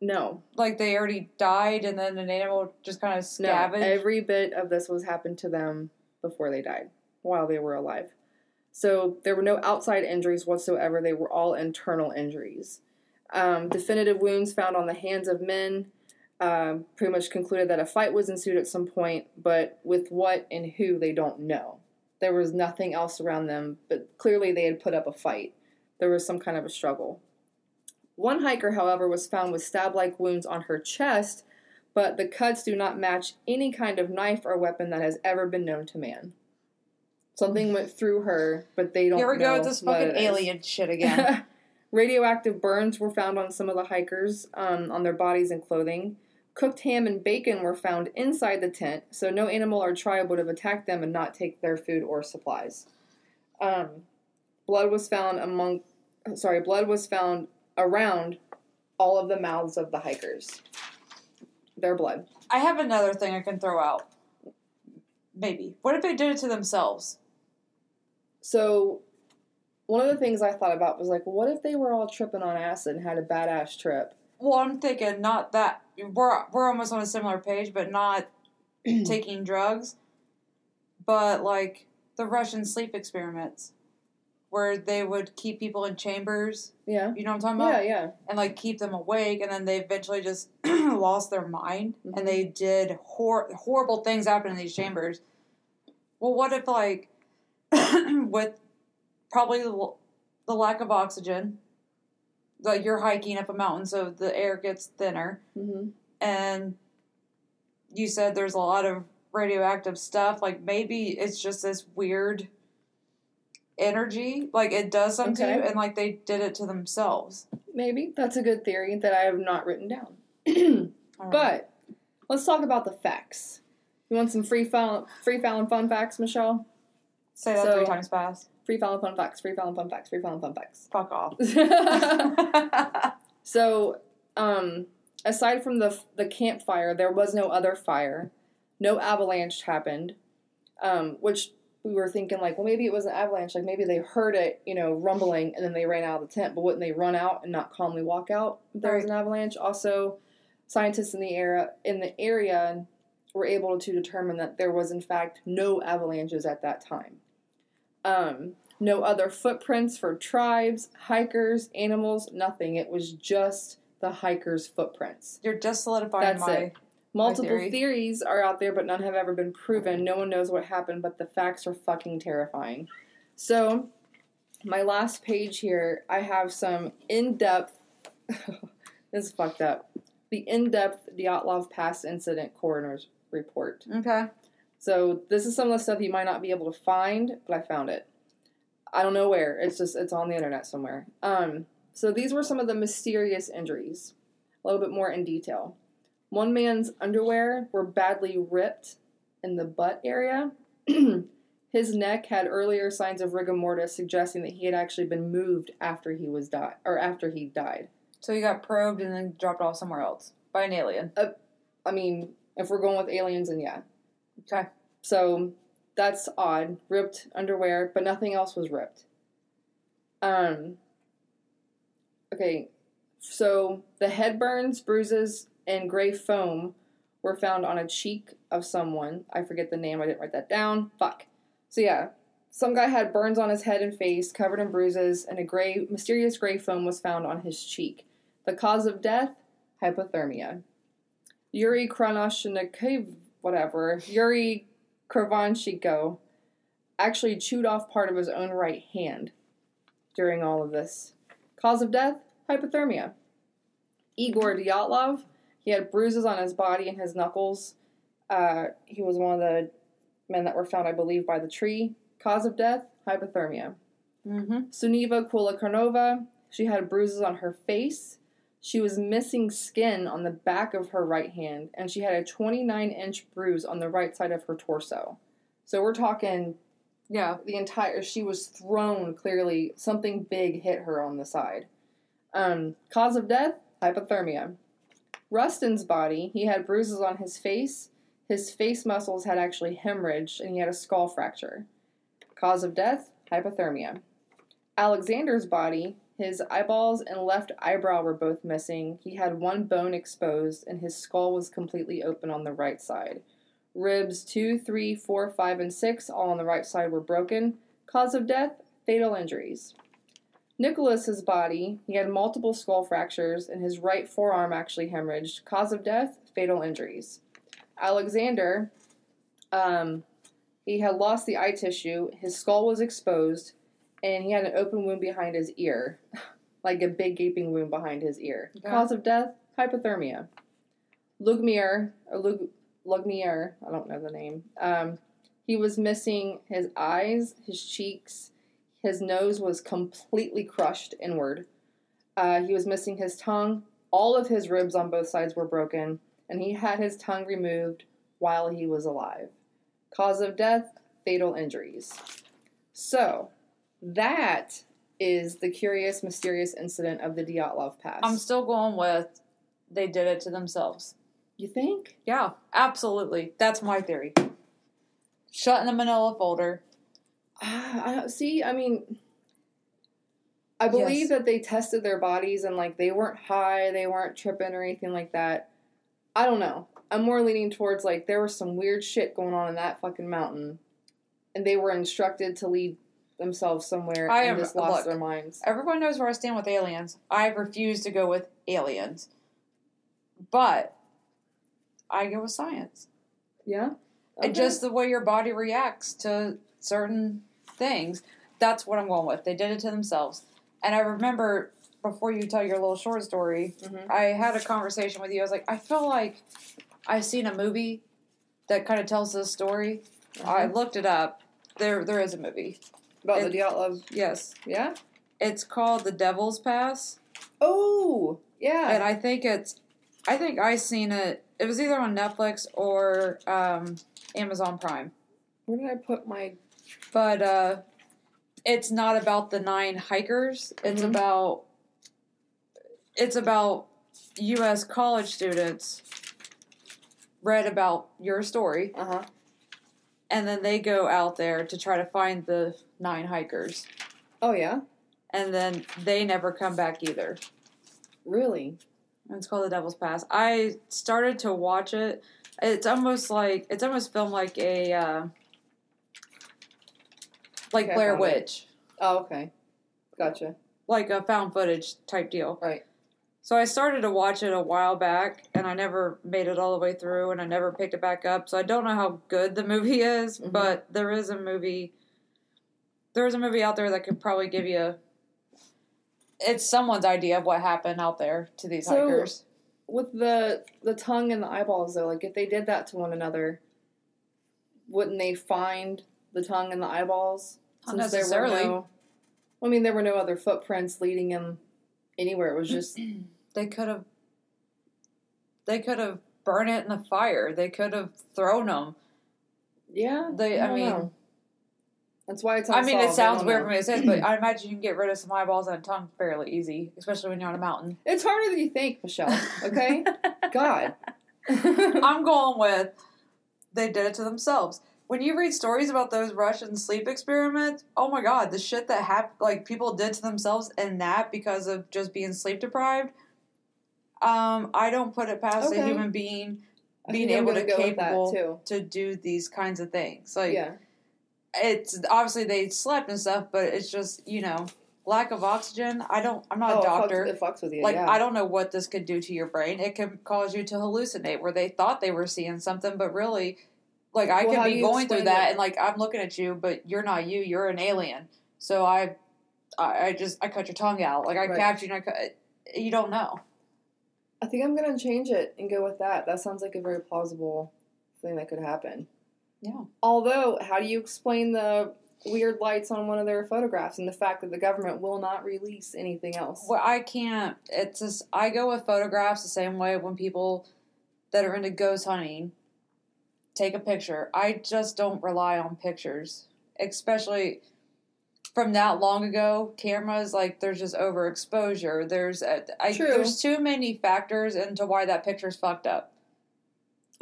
No, Like they already died, and then an animal just kind of no. scavenged. Every bit of this was happened to them before they died, while they were alive. So there were no outside injuries whatsoever. They were all internal injuries. Um, definitive wounds found on the hands of men. Um, pretty much concluded that a fight was ensued at some point, but with what and who they don't know. There was nothing else around them, but clearly they had put up a fight. There was some kind of a struggle. One hiker, however, was found with stab like wounds on her chest, but the cuts do not match any kind of knife or weapon that has ever been known to man. Something went through her, but they don't Here we go know with this fucking alien shit again. Radioactive burns were found on some of the hikers um, on their bodies and clothing. Cooked ham and bacon were found inside the tent, so no animal or tribe would have attacked them and not take their food or supplies. Um, blood was found among, sorry, blood was found around all of the mouths of the hikers. Their blood. I have another thing I can throw out. Maybe. What if they did it to themselves? So, one of the things I thought about was like, what if they were all tripping on acid and had a badass trip? Well, I'm thinking not that we're we're almost on a similar page, but not taking drugs, but like the Russian sleep experiments, where they would keep people in chambers. Yeah. You know what I'm talking about? Yeah, yeah. and like keep them awake, and then they eventually just lost their mind, Mhm. and they did hor- horrible things happen in these chambers. Well, what if like with probably the lack of oxygen, like you're hiking up a mountain, so the air gets thinner, hmm and you said there's a lot of radioactive stuff. Like maybe it's just this weird energy, like it does something to you, and like they did it to themselves. Maybe that's a good theory that I have not written down. I but let's talk about the facts. You want some free file, free and fun facts, Michelle? say that so- three times fast. Free and fun facts. Free and fun facts. Free and fun facts. Fuck off. so, um, aside from the the campfire, there was no other fire. No avalanche happened, um, which we were thinking like, well, maybe it was an avalanche. Like maybe they heard it, you know, rumbling, and then they ran out of the tent. But wouldn't they run out and not calmly walk out if there was an avalanche? Also, scientists in the area in the area were able to determine that there was in fact no avalanches at that time. Um, no other footprints for tribes, hikers, animals, nothing. It was just the hikers' footprints. You're just solidifying That's my. it. Multiple theory. theories are out there, but none have ever been proven. No one knows what happened, but the facts are fucking terrifying. So, my last page here, I have some in depth. this is fucked up. The in depth Dyatlov Pass incident coroner's report. Okay. So this is some of the stuff you might not be able to find, but I found it. I don't know where. It's just it's on the internet somewhere. Um, so these were some of the mysterious injuries. A little bit more in detail. One man's underwear were badly ripped in the butt area. His neck had earlier signs of rigor mortis, suggesting that he had actually been moved after he was died or after he died. So he got probed and then dropped off somewhere else by an alien. I mean, if we're going with aliens, then yeah. Okay. So that's odd. Ripped underwear, but nothing else was ripped. Um. Okay, so the head burns, bruises, and gray foam were found on a cheek of someone. I forget the name. I didn't write that down. Fuck. So yeah, some guy had burns on his head and face, covered in bruises, and a gray, mysterious gray foam was found on his cheek. The cause of death: hypothermia. Yuri Kronashnikov, whatever, Yuri Krovanchiko, actually chewed off part of his own right hand during all of this. Cause of death? Hypothermia. Igor Dyatlov, he had bruises on his body and his knuckles. Uh, he was one of the men that were found, I believe, by the tree. Cause of death? Hypothermia. Mm-hmm. Suniva Kulakarnova, she had bruises on her face. She was missing skin on the back of her right hand, and she had a 29 inch bruise on the right side of her torso. So we're talking Yeah. the entire, she was thrown clearly, something big hit her on the side. Um, cause of death? Hypothermia. Rustin's body, he had bruises on his face. His face muscles had actually hemorrhaged, and he had a skull fracture. Cause of death? Hypothermia. Alexander's body, his eyeballs and left eyebrow were both missing. He had one bone exposed, and his skull was completely open on the right side. Ribs 2, 3, 4, 5, and 6, all on the right side, were broken. Cause of death? Fatal injuries. Nicholas's body, he had multiple skull fractures, and his right forearm actually hemorrhaged. Cause of death? Fatal injuries. Alexander, um, he had lost the eye tissue, his skull was exposed, and he had an open wound behind his ear, like a big gaping wound behind his ear. Cause of death: hypothermia. Lugmier, or Lug, Lugmier, I don't know the name. Um, he was missing his eyes, his cheeks, his nose was completely crushed inward. Uh, he was missing his tongue. All of his ribs on both sides were broken, and he had his tongue removed while he was alive. Cause of death: fatal injuries. So, that is the curious, mysterious incident of the Dyatlov Pass. I'm still going with they did it to themselves. you think? Yeah, absolutely. That's my theory. Shut in the manila folder. Ah, I don't see. I mean, I believe Yes. that they tested their bodies and like they weren't high, they weren't tripping or anything like that. I don't know. I'm more leaning towards like there was some weird shit going on in that fucking mountain, and they were instructed to lead themselves somewhere I and am- just lost look. their minds. Everyone knows where I stand with aliens. I refuse to go with aliens. But I go with science. Yeah. And just the way your body reacts to certain things. That's what I'm going with. They did it to themselves. And I remember before you tell your little short story, Mhm. I had a conversation with you. I was like, I feel like I've seen a movie that kind of tells this story. I Mhm. looked it up. There, there is a movie. About It- the Dyatlov. Yes. Yeah. It's called the Devil's Pass. Oh, yeah. And I think it's, I think I seen it. It was either on Netflix or um, Amazon Prime. Where did I put my? But uh, it's not about the nine hikers. It's Mhm. about, it's about U.S. college students read about your story, Uh huh. and then they go out there to try to find the nine hikers, Oh yeah. and then they never come back either. Really? And It's called The Devil's Pass. I started to watch it. It's almost like it's almost filmed like a uh, like Okay, Blair found it. Witch, Oh okay. Gotcha. like a found footage type deal. Right. So I started to watch it a while back, and I never made it all the way through, and I never picked it back up. So I don't know how good the movie is, Mhm. but there is a movie. There is a movie out there that could probably give you. It's someone's idea of what happened out there to these So- hikers. With the the tongue and the eyeballs though, like if they did that to one another, wouldn't they find the tongue and the eyeballs? Not Since there were necessarily. no- I mean, there were no other footprints leading him anywhere. It was just They could have. They could have burned it in the fire. They could have thrown them. yeah. They- I don't mean- know. That's why it's. I mean, it sounds weird know. for me to say, but I imagine you can get rid of some eyeballs and a tongue fairly easy, especially when you're on a mountain. It's harder than you think, Michelle. Okay. God. I'm going with they did it to themselves. When you read stories about those Russian sleep experiments, oh my god, the shit that happened, like people did to themselves and that because of just being sleep deprived. Um, I don't put it past a human being being able go capable to do these kinds of things. Like yeah. It's obviously they slept and stuff, but it's just you know lack of oxygen. I don't. I'm not oh, a doctor. It fucks, it fucks with you. Like yeah. I don't know what this could do to your brain. It could cause you to hallucinate where they thought they were seeing something, but really, like I Well, could be going through that it? and like I'm looking at you, but you're not you. You're an alien. So I, I, I just I cut your tongue out. Like I Right. captured I cut. You don't know. I think I'm gonna change it and go with that. That sounds like a very plausible thing that could happen. Yeah. Although, how do you explain the weird lights on one of their photographs and the fact that the government will not release anything else? Well, I can't. It's just I go with photographs the same way when people that are into ghost hunting take a picture. I just don't rely on pictures, especially from that long ago. Cameras like there's just overexposure. There's a, I, True. there's too many factors into why that picture's fucked up.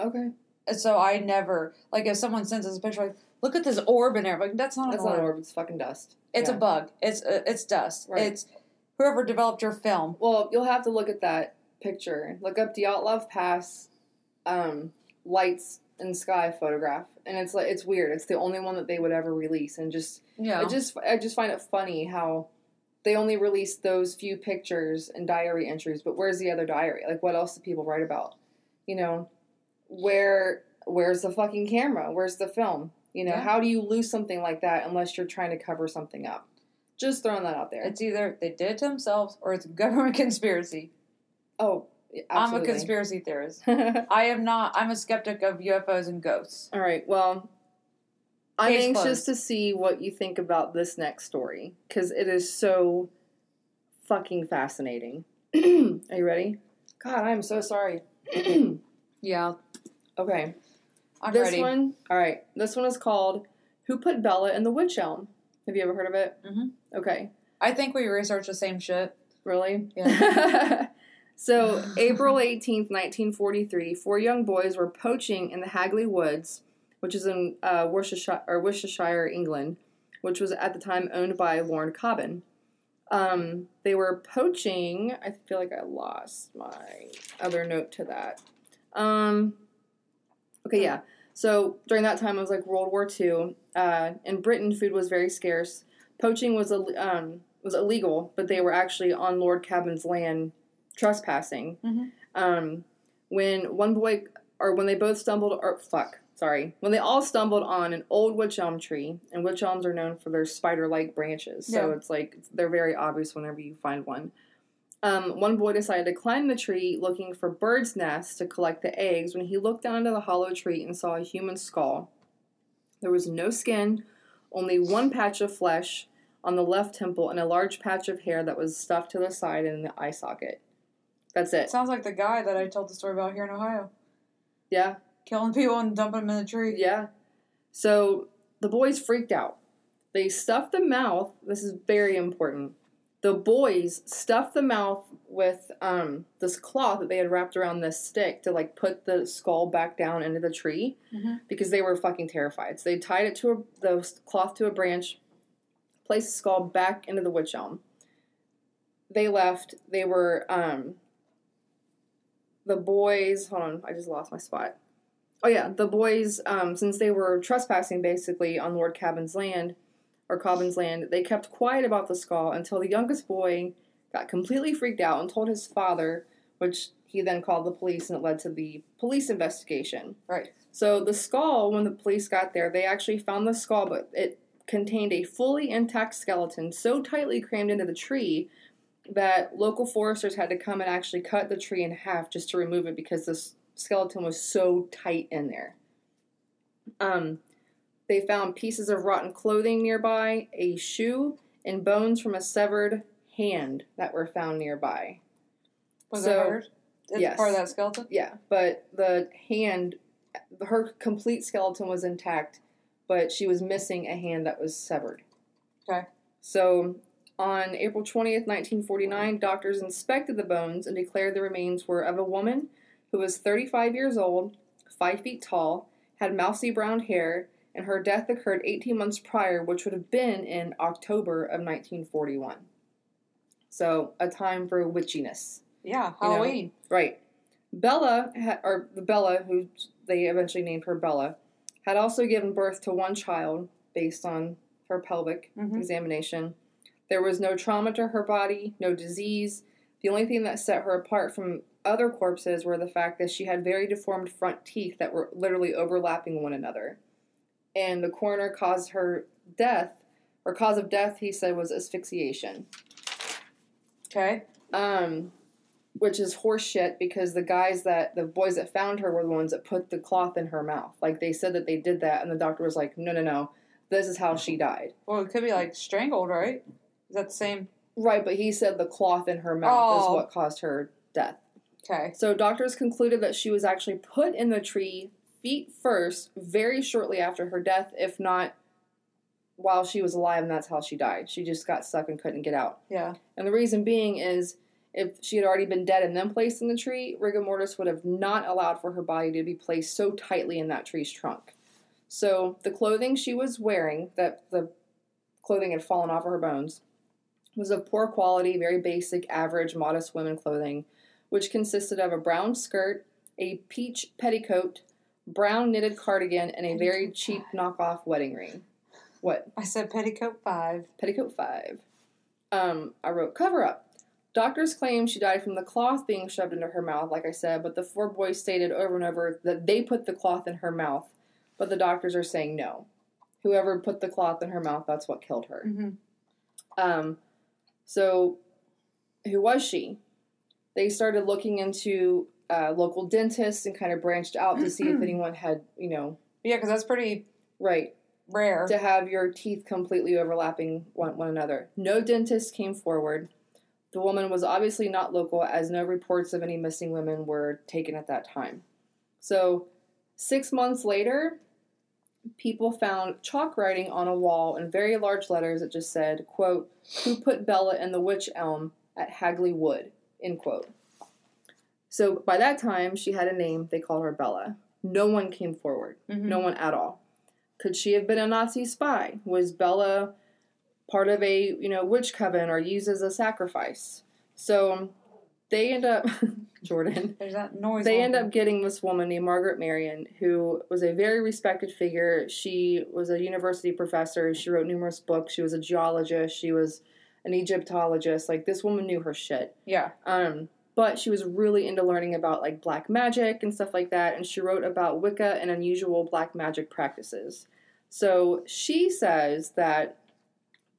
Okay, And so I never like if someone sends us a picture like look at this orb in there. Like that's not that's an not orb. an orb. It's fucking dust. It's Yeah. a bug. It's uh, it's dust. Right. It's whoever developed your film. Well, you'll have to look at that picture. Look up Dyatlov Pass, um, lights and sky photograph, and it's like it's weird. It's the only one that they would ever release, and just Yeah. I just I just find it funny how they only released those few pictures and diary entries, but where's the other diary? Like what else do people write about? You know, where where's the fucking camera? Where's the film? You know, Yeah. how do you lose something like that unless you're trying to cover something up? Just throwing that out there. It's either they did it to themselves or it's government conspiracy. oh, I'm a conspiracy theorist. I am not. I'm a skeptic of UFOs and ghosts. All right. Well, I'm Case anxious closed. to see what you think about this next story because it is so fucking fascinating. Are you ready? God, I'm so sorry. Yeah, okay. I'm this ready. one. All right. This one is called "Who Put Bella in the Witch Elm." Have you ever heard of it? Mhm. Okay. I think we researched the same shit. Really? Yeah. so, April 18th, 1943, four young boys were poaching in the Hagley Woods, which is in uh, Worcestershire, or Worcestershire, England, which was at the time owned by Lord Cobham. Um, they were poaching. I feel like I lost my other note to that. Um, okay, yeah. So during that time, it was like World War II. Uh, in Britain, food was very scarce. Poaching was um, was illegal, but they were actually on Lord Cabin's land trespassing. Mhm. Um, when one boy, or when they both stumbled, or fuck, sorry, when they all stumbled on an old witch elm tree, and witch elms are known for their spider-like branches, so Yeah. it's like they're very obvious whenever you find one. Um, one boy decided to climb the tree looking for birds' nests to collect the eggs when he looked down into the hollow tree and saw a human skull. There was no skin, only one patch of flesh on the left temple and a large patch of hair that was stuffed to the side and in the eye socket. That's it. Sounds like the guy that I told the story about here in Ohio. Yeah, Killing people and dumping them in a tree. yeah. So the boys freaked out. They stuffed the mouth. This is very important. The boys stuffed the mouth with um, this cloth that they had wrapped around this stick to like put the skull back down into the tree Mhm. because they were fucking terrified. So they tied it to a, the cloth to a branch, placed the skull back into the witch elm. They left. They were um, the boys. Hold on, I just lost my spot. Oh yeah, the boys, um, since they were trespassing basically on Lord Cabin's land or Cobbin's land, they kept quiet about the skull until the youngest boy got completely freaked out and told his father, which he then called the police, and it led to the police investigation. Right. So the skull, when the police got there, they actually found the skull, but it contained a fully intact skeleton so tightly crammed into the tree that local foresters had to come and actually cut the tree in half just to remove it because this skeleton was so tight in there. Um, they found pieces of rotten clothing nearby, a shoe, and bones from a severed hand that were found nearby. Was So- it hers? It's yes. part of that skeleton? Yeah, but the hand, her complete skeleton was intact, but she was missing a hand that was severed. Okay. So on April 20th, 1949, doctors inspected the bones and declared the remains were of a woman who was 35 years old, 5 feet tall, had mousy brown hair, and her death occurred 18 months prior, which would have been in October of 1941. So, a time for witchiness. Yeah, know, Halloween. Right. Bella, ha- or the Bella, who they eventually named her Bella, had also given birth to one child based on her pelvic Mhm. examination. There was no trauma to her body, no disease. The only thing that set her apart from other corpses were the fact that she had very deformed front teeth that were literally overlapping one another. And the coroner caused her death, or cause of death, he said, was asphyxiation Okay. um, which is horseshit because the guys that the boys that found her were the ones that put the cloth in her mouth. Like they said that they did that, and the doctor was like, "No, no, no, this is how she died." Well, it could be like strangled, right? Is that the same? Right, but he said the cloth in her mouth is Oh. what caused her death. Okay. So doctors concluded that she was actually put in the tree feet first, very shortly after her death, if not while she was alive, and that's how she died. She just got stuck and couldn't get out. Yeah. And the reason being is if she had already been dead and then placed in the tree, rigor mortis would have not allowed for her body to be placed so tightly in that tree's trunk. So the clothing she was wearing, that the clothing had fallen off of her bones, was of poor quality, very basic, average, modest women clothing, which consisted of a brown skirt, a peach petticoat, brown knitted cardigan, and a very cheap knockoff wedding ring. What? I said petticoat five. Petticoat 5. Um, I wrote cover up. Doctors claim she died from the cloth being shoved into her mouth, like I said, but the four boys stated over and over that they put the cloth in her mouth, but the doctors are saying no. Whoever put the cloth in her mouth, that's what killed her. Mm-hmm. Um, so, who was she? They started looking into uh, local dentists and kind of branched out to see if anyone had, you know, Yeah, because that's pretty right, rare. to have your teeth completely overlapping one, one another. No dentist came forward. The woman was obviously not local, as no reports of any missing women were taken at that time. So, six months later, people found chalk writing on a wall in very large letters that just said, quote, who put Bella in the witch elm at Hagley Wood, end quote. So by that time, she had a name. They called her Bella. No one came forward. Mhm. No one at all. Could she have been a Nazi spy? Was Bella part of a you know witch coven or used as a sacrifice? So they end up Jordan. There's that noise. They end there. up getting this woman named Margaret Marion, who was a very respected figure. She was a university professor. She wrote numerous books. She was a geologist. She was an Egyptologist. Like this woman knew her shit. Yeah. Um, but she was really into learning about like black magic and stuff like that, and she wrote about Wicca and unusual black magic practices. So she says that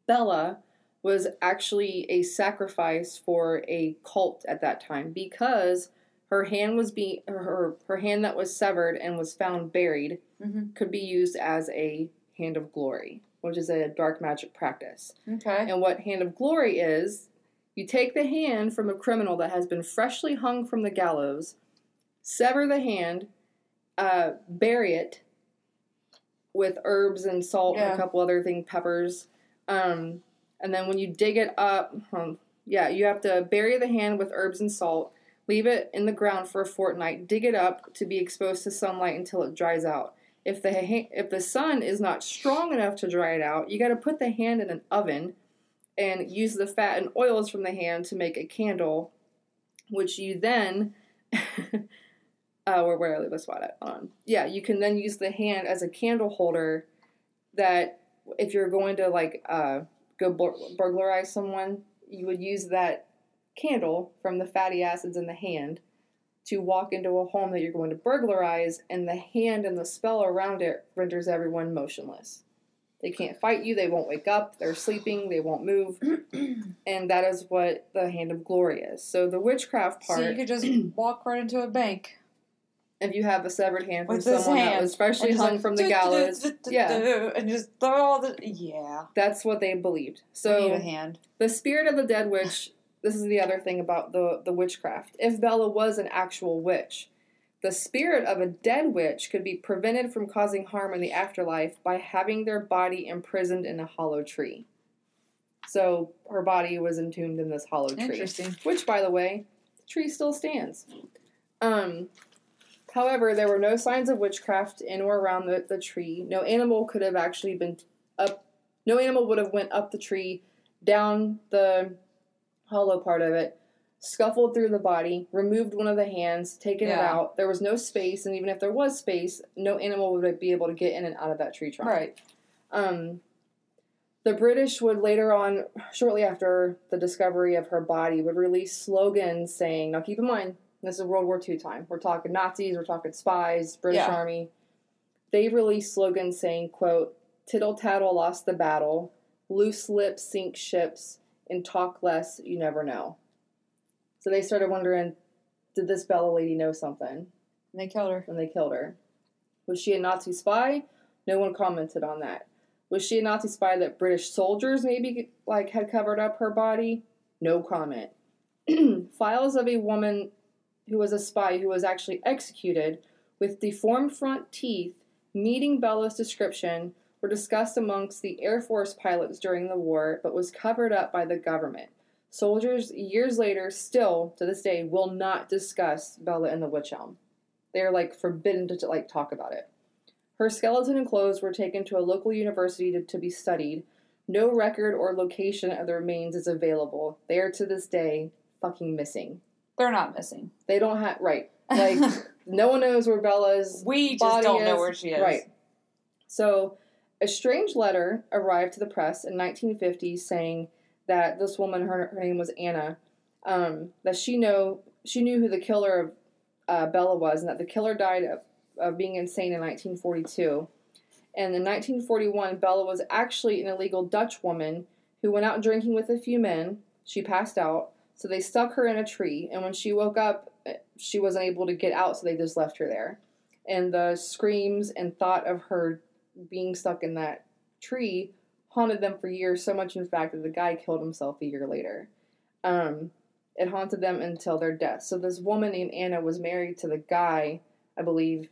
Bella was actually a sacrifice for a cult at that time because her hand was being her her hand that was severed and was found buried Mm-hmm. could be used as a hand of glory. which is a dark magic practice. Okay. And what Hand of Glory is, you take the hand from a criminal that has been freshly hung from the gallows, sever the hand, uh, bury it with herbs and salt and a couple other things, peppers. Um, and then when you dig it up, um, yeah, you have to bury the hand with herbs and salt, leave it in the ground for a fortnight, dig it up to be exposed to sunlight until it dries out. If the ha- if the sun is not strong enough to dry it out, you got to put the hand in an oven and use the fat and oils from the hand to make a candle, which you then uh, where where I leave the spot at on. Yeah, you can then use the hand as a candle holder. That if you're going to like uh, go bur- burglarize someone, you would use that candle from the fatty acids in the hand to walk into a home that you're going to burglarize, and the hand and the spell around it renders everyone motionless. They can't fight you, they won't wake up, they're sleeping, they won't move. and that is what the Hand of Glory is. So the witchcraft part, So you could just walk right into a bank if you have a severed hand from someone that was freshly hung like, from the gallows, yeah. And just throw all the. Yeah. that's what they believed. I need a So hand. the spirit of the dead witch, this is the other thing about the, the witchcraft. If Bella was an actual witch, the spirit of a dead witch could be prevented from causing harm in the afterlife by having their body imprisoned in a hollow tree. So her body was entombed in this hollow tree. Interesting. Which, by the way, the tree still stands. Um, however, there were no signs of witchcraft in or around the, the tree. No animal could have actually been up. No animal would have went up the tree, down the hollow part of it, scuffled through the body, removed one of the hands, taken it out. There was no space, and even if there was space, no animal would be able to get in and out of that tree trunk. Right. Um, the British would later on, shortly after the discovery of her body, would release slogans saying, now keep in mind, this is World War II time. We're talking Nazis, we're talking spies, British Yeah. Army. They released slogans saying, quote, tittle tattle lost the battle, loose lips sink ships, and talk less, you never know. So they started wondering, did this Bella lady know something? And they killed her. when they killed her. Was she a Nazi spy? No one commented on that. Was she a Nazi spy that British soldiers maybe like had covered up her body? No comment. Files of a woman who was a spy who was actually executed with deformed front teeth meeting Bella's description were discussed amongst the Air Force pilots during the war but was covered up by the government. Soldiers years later still to this day will not discuss Bella and the witch elm. They're like forbidden to like talk about it. Her skeleton and clothes were taken to a local university to, to be studied. No record or location of the remains is available. They are to this day fucking missing. They're not missing. They don't have right. Like no one knows where Bella's we just body don't know where she is. Right. So, a strange letter arrived to the press in 1950 saying that this woman, her, her name was Anna, um, that she know she knew who the killer of uh, Bella was, and that the killer died of, of being insane in 1942. And in 1941, Bella was actually an illegal Dutch woman who went out drinking with a few men. She passed out, so they stuck her in a tree. And when she woke up, eh, she wasn't able to get out, so they just left her there and the screams and thought of her being stuck in that tree haunted them for years so much in fact that the guy killed himself a year later. Um, it haunted them until their death. So this woman named anna was married to the guy i believe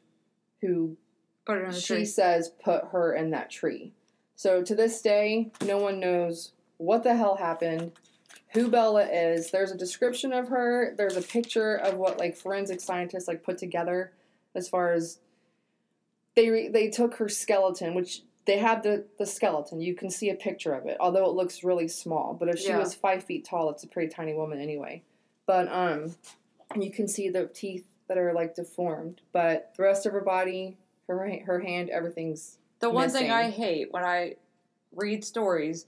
who Put her she tree. says put her in that tree. So to this day no one knows what the hell happened who bella is. There's a description of her. There's a picture of what like forensic scientists like put together as far as they re- they took her skeleton which they have the, the skeleton you can see a picture of it although it looks really small but if she Yeah. was five feet tall it's a pretty tiny woman anyway but um you can see the teeth that are like deformed but the rest of her body her her hand everything's The one thing. I hate when I read stories,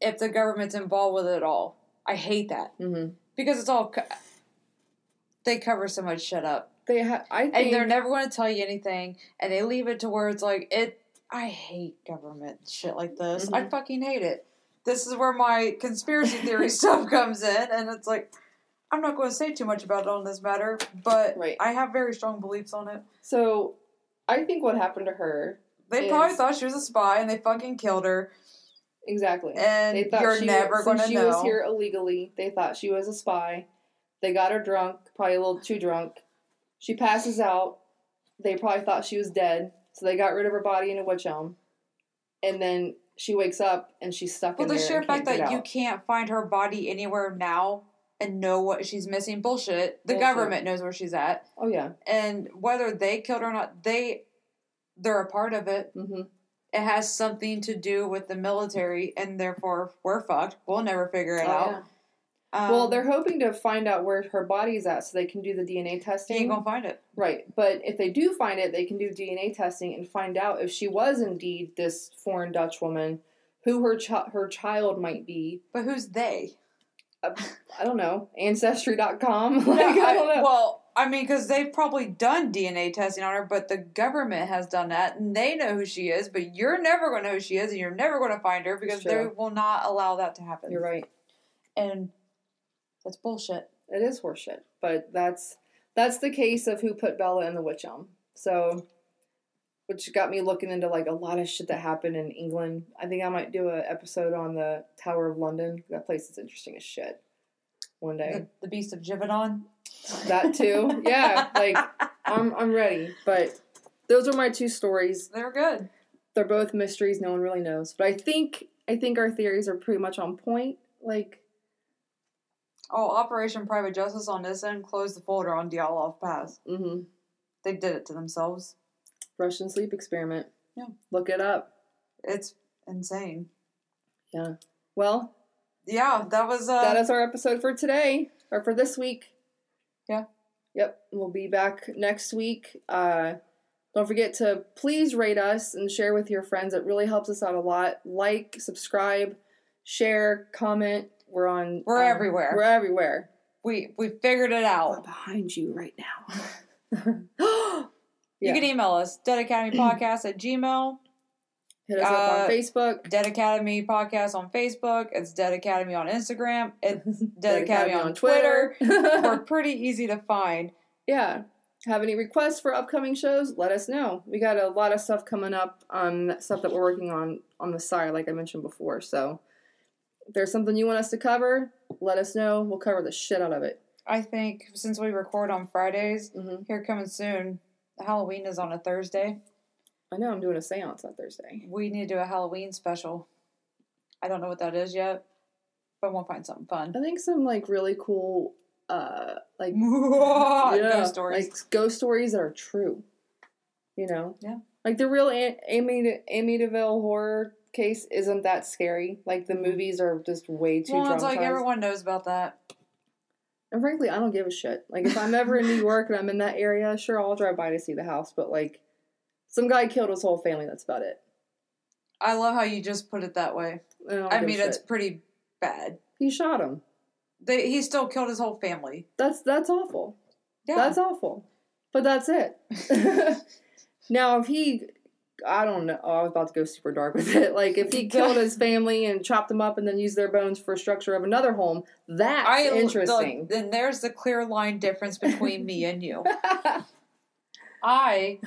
if the government's involved with it at all, I hate that hmm because it's all co- they cover so much shit up, they ha- I think and they're never going to tell you anything, and they leave it to where it's like it. I hate government shit like this. I Mhm. fucking hate it. This is where my conspiracy theory stuff comes in, and it's like. I'm not going to say too much about it on this matter, but Right. I have very strong beliefs on it. So, I think what happened to her, They is- probably thought she was a spy and they fucking killed her. exactly. And They thought you're she, never going to know. she was here illegally. They thought she was a spy. They got her drunk, probably a little too drunk. She passes out. They probably thought she was dead, so they got rid of her body in a witch elm. And then she wakes up and she's stuck Well, in the sheer fact that you can't find her body anywhere now and know what she's missing, bullshit. The Bullshit. government knows where she's at, Oh yeah. and whether they killed her or not, they they're a part of it. hmm It has something to do with the military, and therefore we're fucked. We'll never figure it Oh, out. yeah. Um, well, they're hoping to find out where her body's at so they can do the DNA you testing. ain't gonna find it. Right, but if they do find it, they can do DNA testing and find out if she was indeed this foreign Dutch woman, who her chi- her child might be. But who's they? I don't know, ancestry.com. like, Yeah, I don't know. Well, I mean, because they've probably done DNA testing on her, but the government has done that, and they know who she is. But you're never going to know who she is, and you're never going to find her because they will not allow that to happen. You're right. and that's bullshit. It is horseshit, but that's that's the case of who put Bella in the witch elm. So, which got me looking into like a lot of shit that happened in England. I think I might do an episode on the Tower of London. That place is interesting as shit. One day. The, the Beast of Gévaudan. That too. Yeah, like I'm I'm ready. But those are my two stories. They're good. They're both mysteries no one really knows. But I think I think our theories are pretty much on point. Like Oh, Operation Private Justice on this end closed the folder on Dyatlov Pass. hmm They did it to themselves. Russian sleep experiment. Yeah. Look it up. It's insane. Yeah. Well, Yeah, that was uh that is our episode for today or for this week. Yeah. Yep. We'll be back next week. Uh don't forget to please rate us and share with your friends. It really helps us out a lot. Like, subscribe, share, comment. We're on We're um, everywhere. We're everywhere. we we figured it We're out. behind you right now. You Yeah. can email us, Dead Academy Podcast at Gmail. Hit us up uh, on Facebook. Dead Academy Podcast on Facebook. It's Dead Academy on Instagram. It's Dead Academy on Twitter. We're pretty easy to find. yeah. Have any requests for upcoming shows? Let us know. We got a lot of stuff coming up on stuff that we're working on on the side, like I mentioned before. So if there's something you want us to cover, let us know. We'll cover the shit out of it. I think since we record on Fridays, hmm here coming soon, Halloween is on a Thursday. I know I'm doing a seance on Thursday. We need to do a Halloween special. I don't know what that is yet, but we'll find something fun. I think some like really cool, uh, like Ghost stories. like ghost stories that are true. You know, Yeah. like the real A- Amy Amityville horror case isn't that scary. Like the movies are just way too. Mm-hmm. well, it's like everyone knows about that. And frankly, I don't give a shit. Like if I'm ever in New York and I'm in that area, sure I'll drive by to see the house. But like, some guy killed his whole family. That's about it. I love how you just put it that way. I, I mean, it's pretty bad. he shot him. They, he still killed his whole family. That's that's awful. Yeah. That's awful. But that's it. now, if he, I don't know. Oh, I was about to go super dark with it. Like, if he killed his family and chopped them up and then used their bones for a structure of another home, that's I interesting. Then there's the clear line difference between me and you. I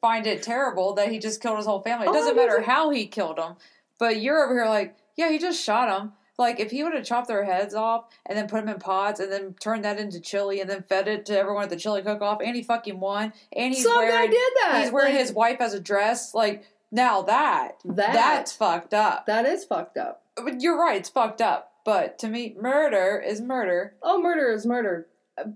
find it terrible that he just killed his whole family. It Oh, doesn't do matter how he killed them, but you're over here like, yeah, he just shot them. Like if he would have chopped their heads off and then put them in pots and then turned that into chili and then fed it to everyone at the chili cook off, and he fucking won, and he's Some wearing did that. he's wearing Like, his wife as a dress. Like now that that. that's fucked up. that is fucked up. But you're right, it's fucked up. But to me, murder is murder. Oh, murder is murder.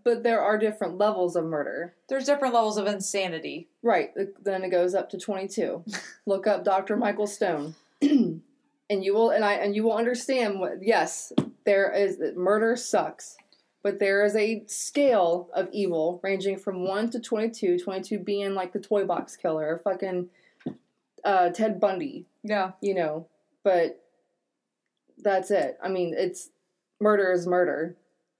But there are different levels of murder. There's different levels of insanity. Right. Then it goes up to 22. Look up Dr. Michael Stone. and you will and I and you will understand what yes, there is murder sucks. But there is a scale of evil ranging from 1 to 22, 22 being like the toy box killer or fucking uh, Ted Bundy, Yeah. you know. But that's it. I mean, it's murder is murder.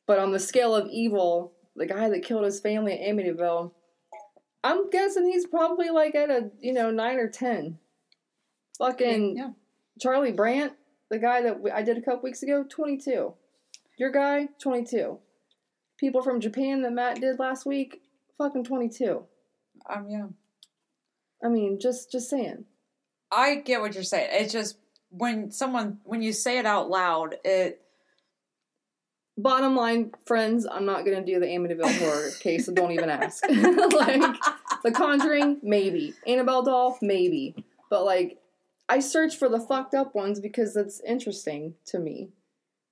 But on the scale of evil, the guy that killed his family at Amityville, I'm guessing he's probably like at a, you know, 9 or 10. Fucking yeah. Charlie Brandt, the guy that I did a couple weeks ago, 22. Your guy, 22. People from Japan that Matt did last week, fucking 22. Um. Yeah. I mean, just just saying. I get what you're saying. It's just when someone when you say it out loud, it Bottom line, friends, I'm not gonna do the Amityville horror case, so don't even ask. like The Conjuring, maybe. Annabelle doll, maybe. But like, I search for the fucked up ones because that's interesting to me.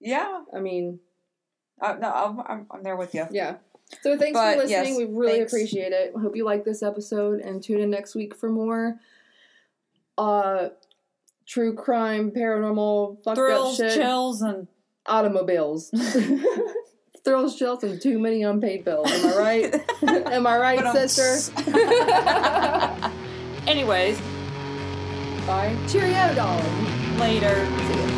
yeah. I mean, Uh, no, I'm, I'm I'm there with you. yeah. So thanks But, for listening. yes, we really thanks. appreciate it. Hope you like this episode and tune in next week for more uh true crime, paranormal, fucked Thrills, up shit, chills, and automobiles. Thrills, chills, and too many unpaid bills. Am I right? Am I right, um, sister? Anyways, Bye. Cheerio, darling. later.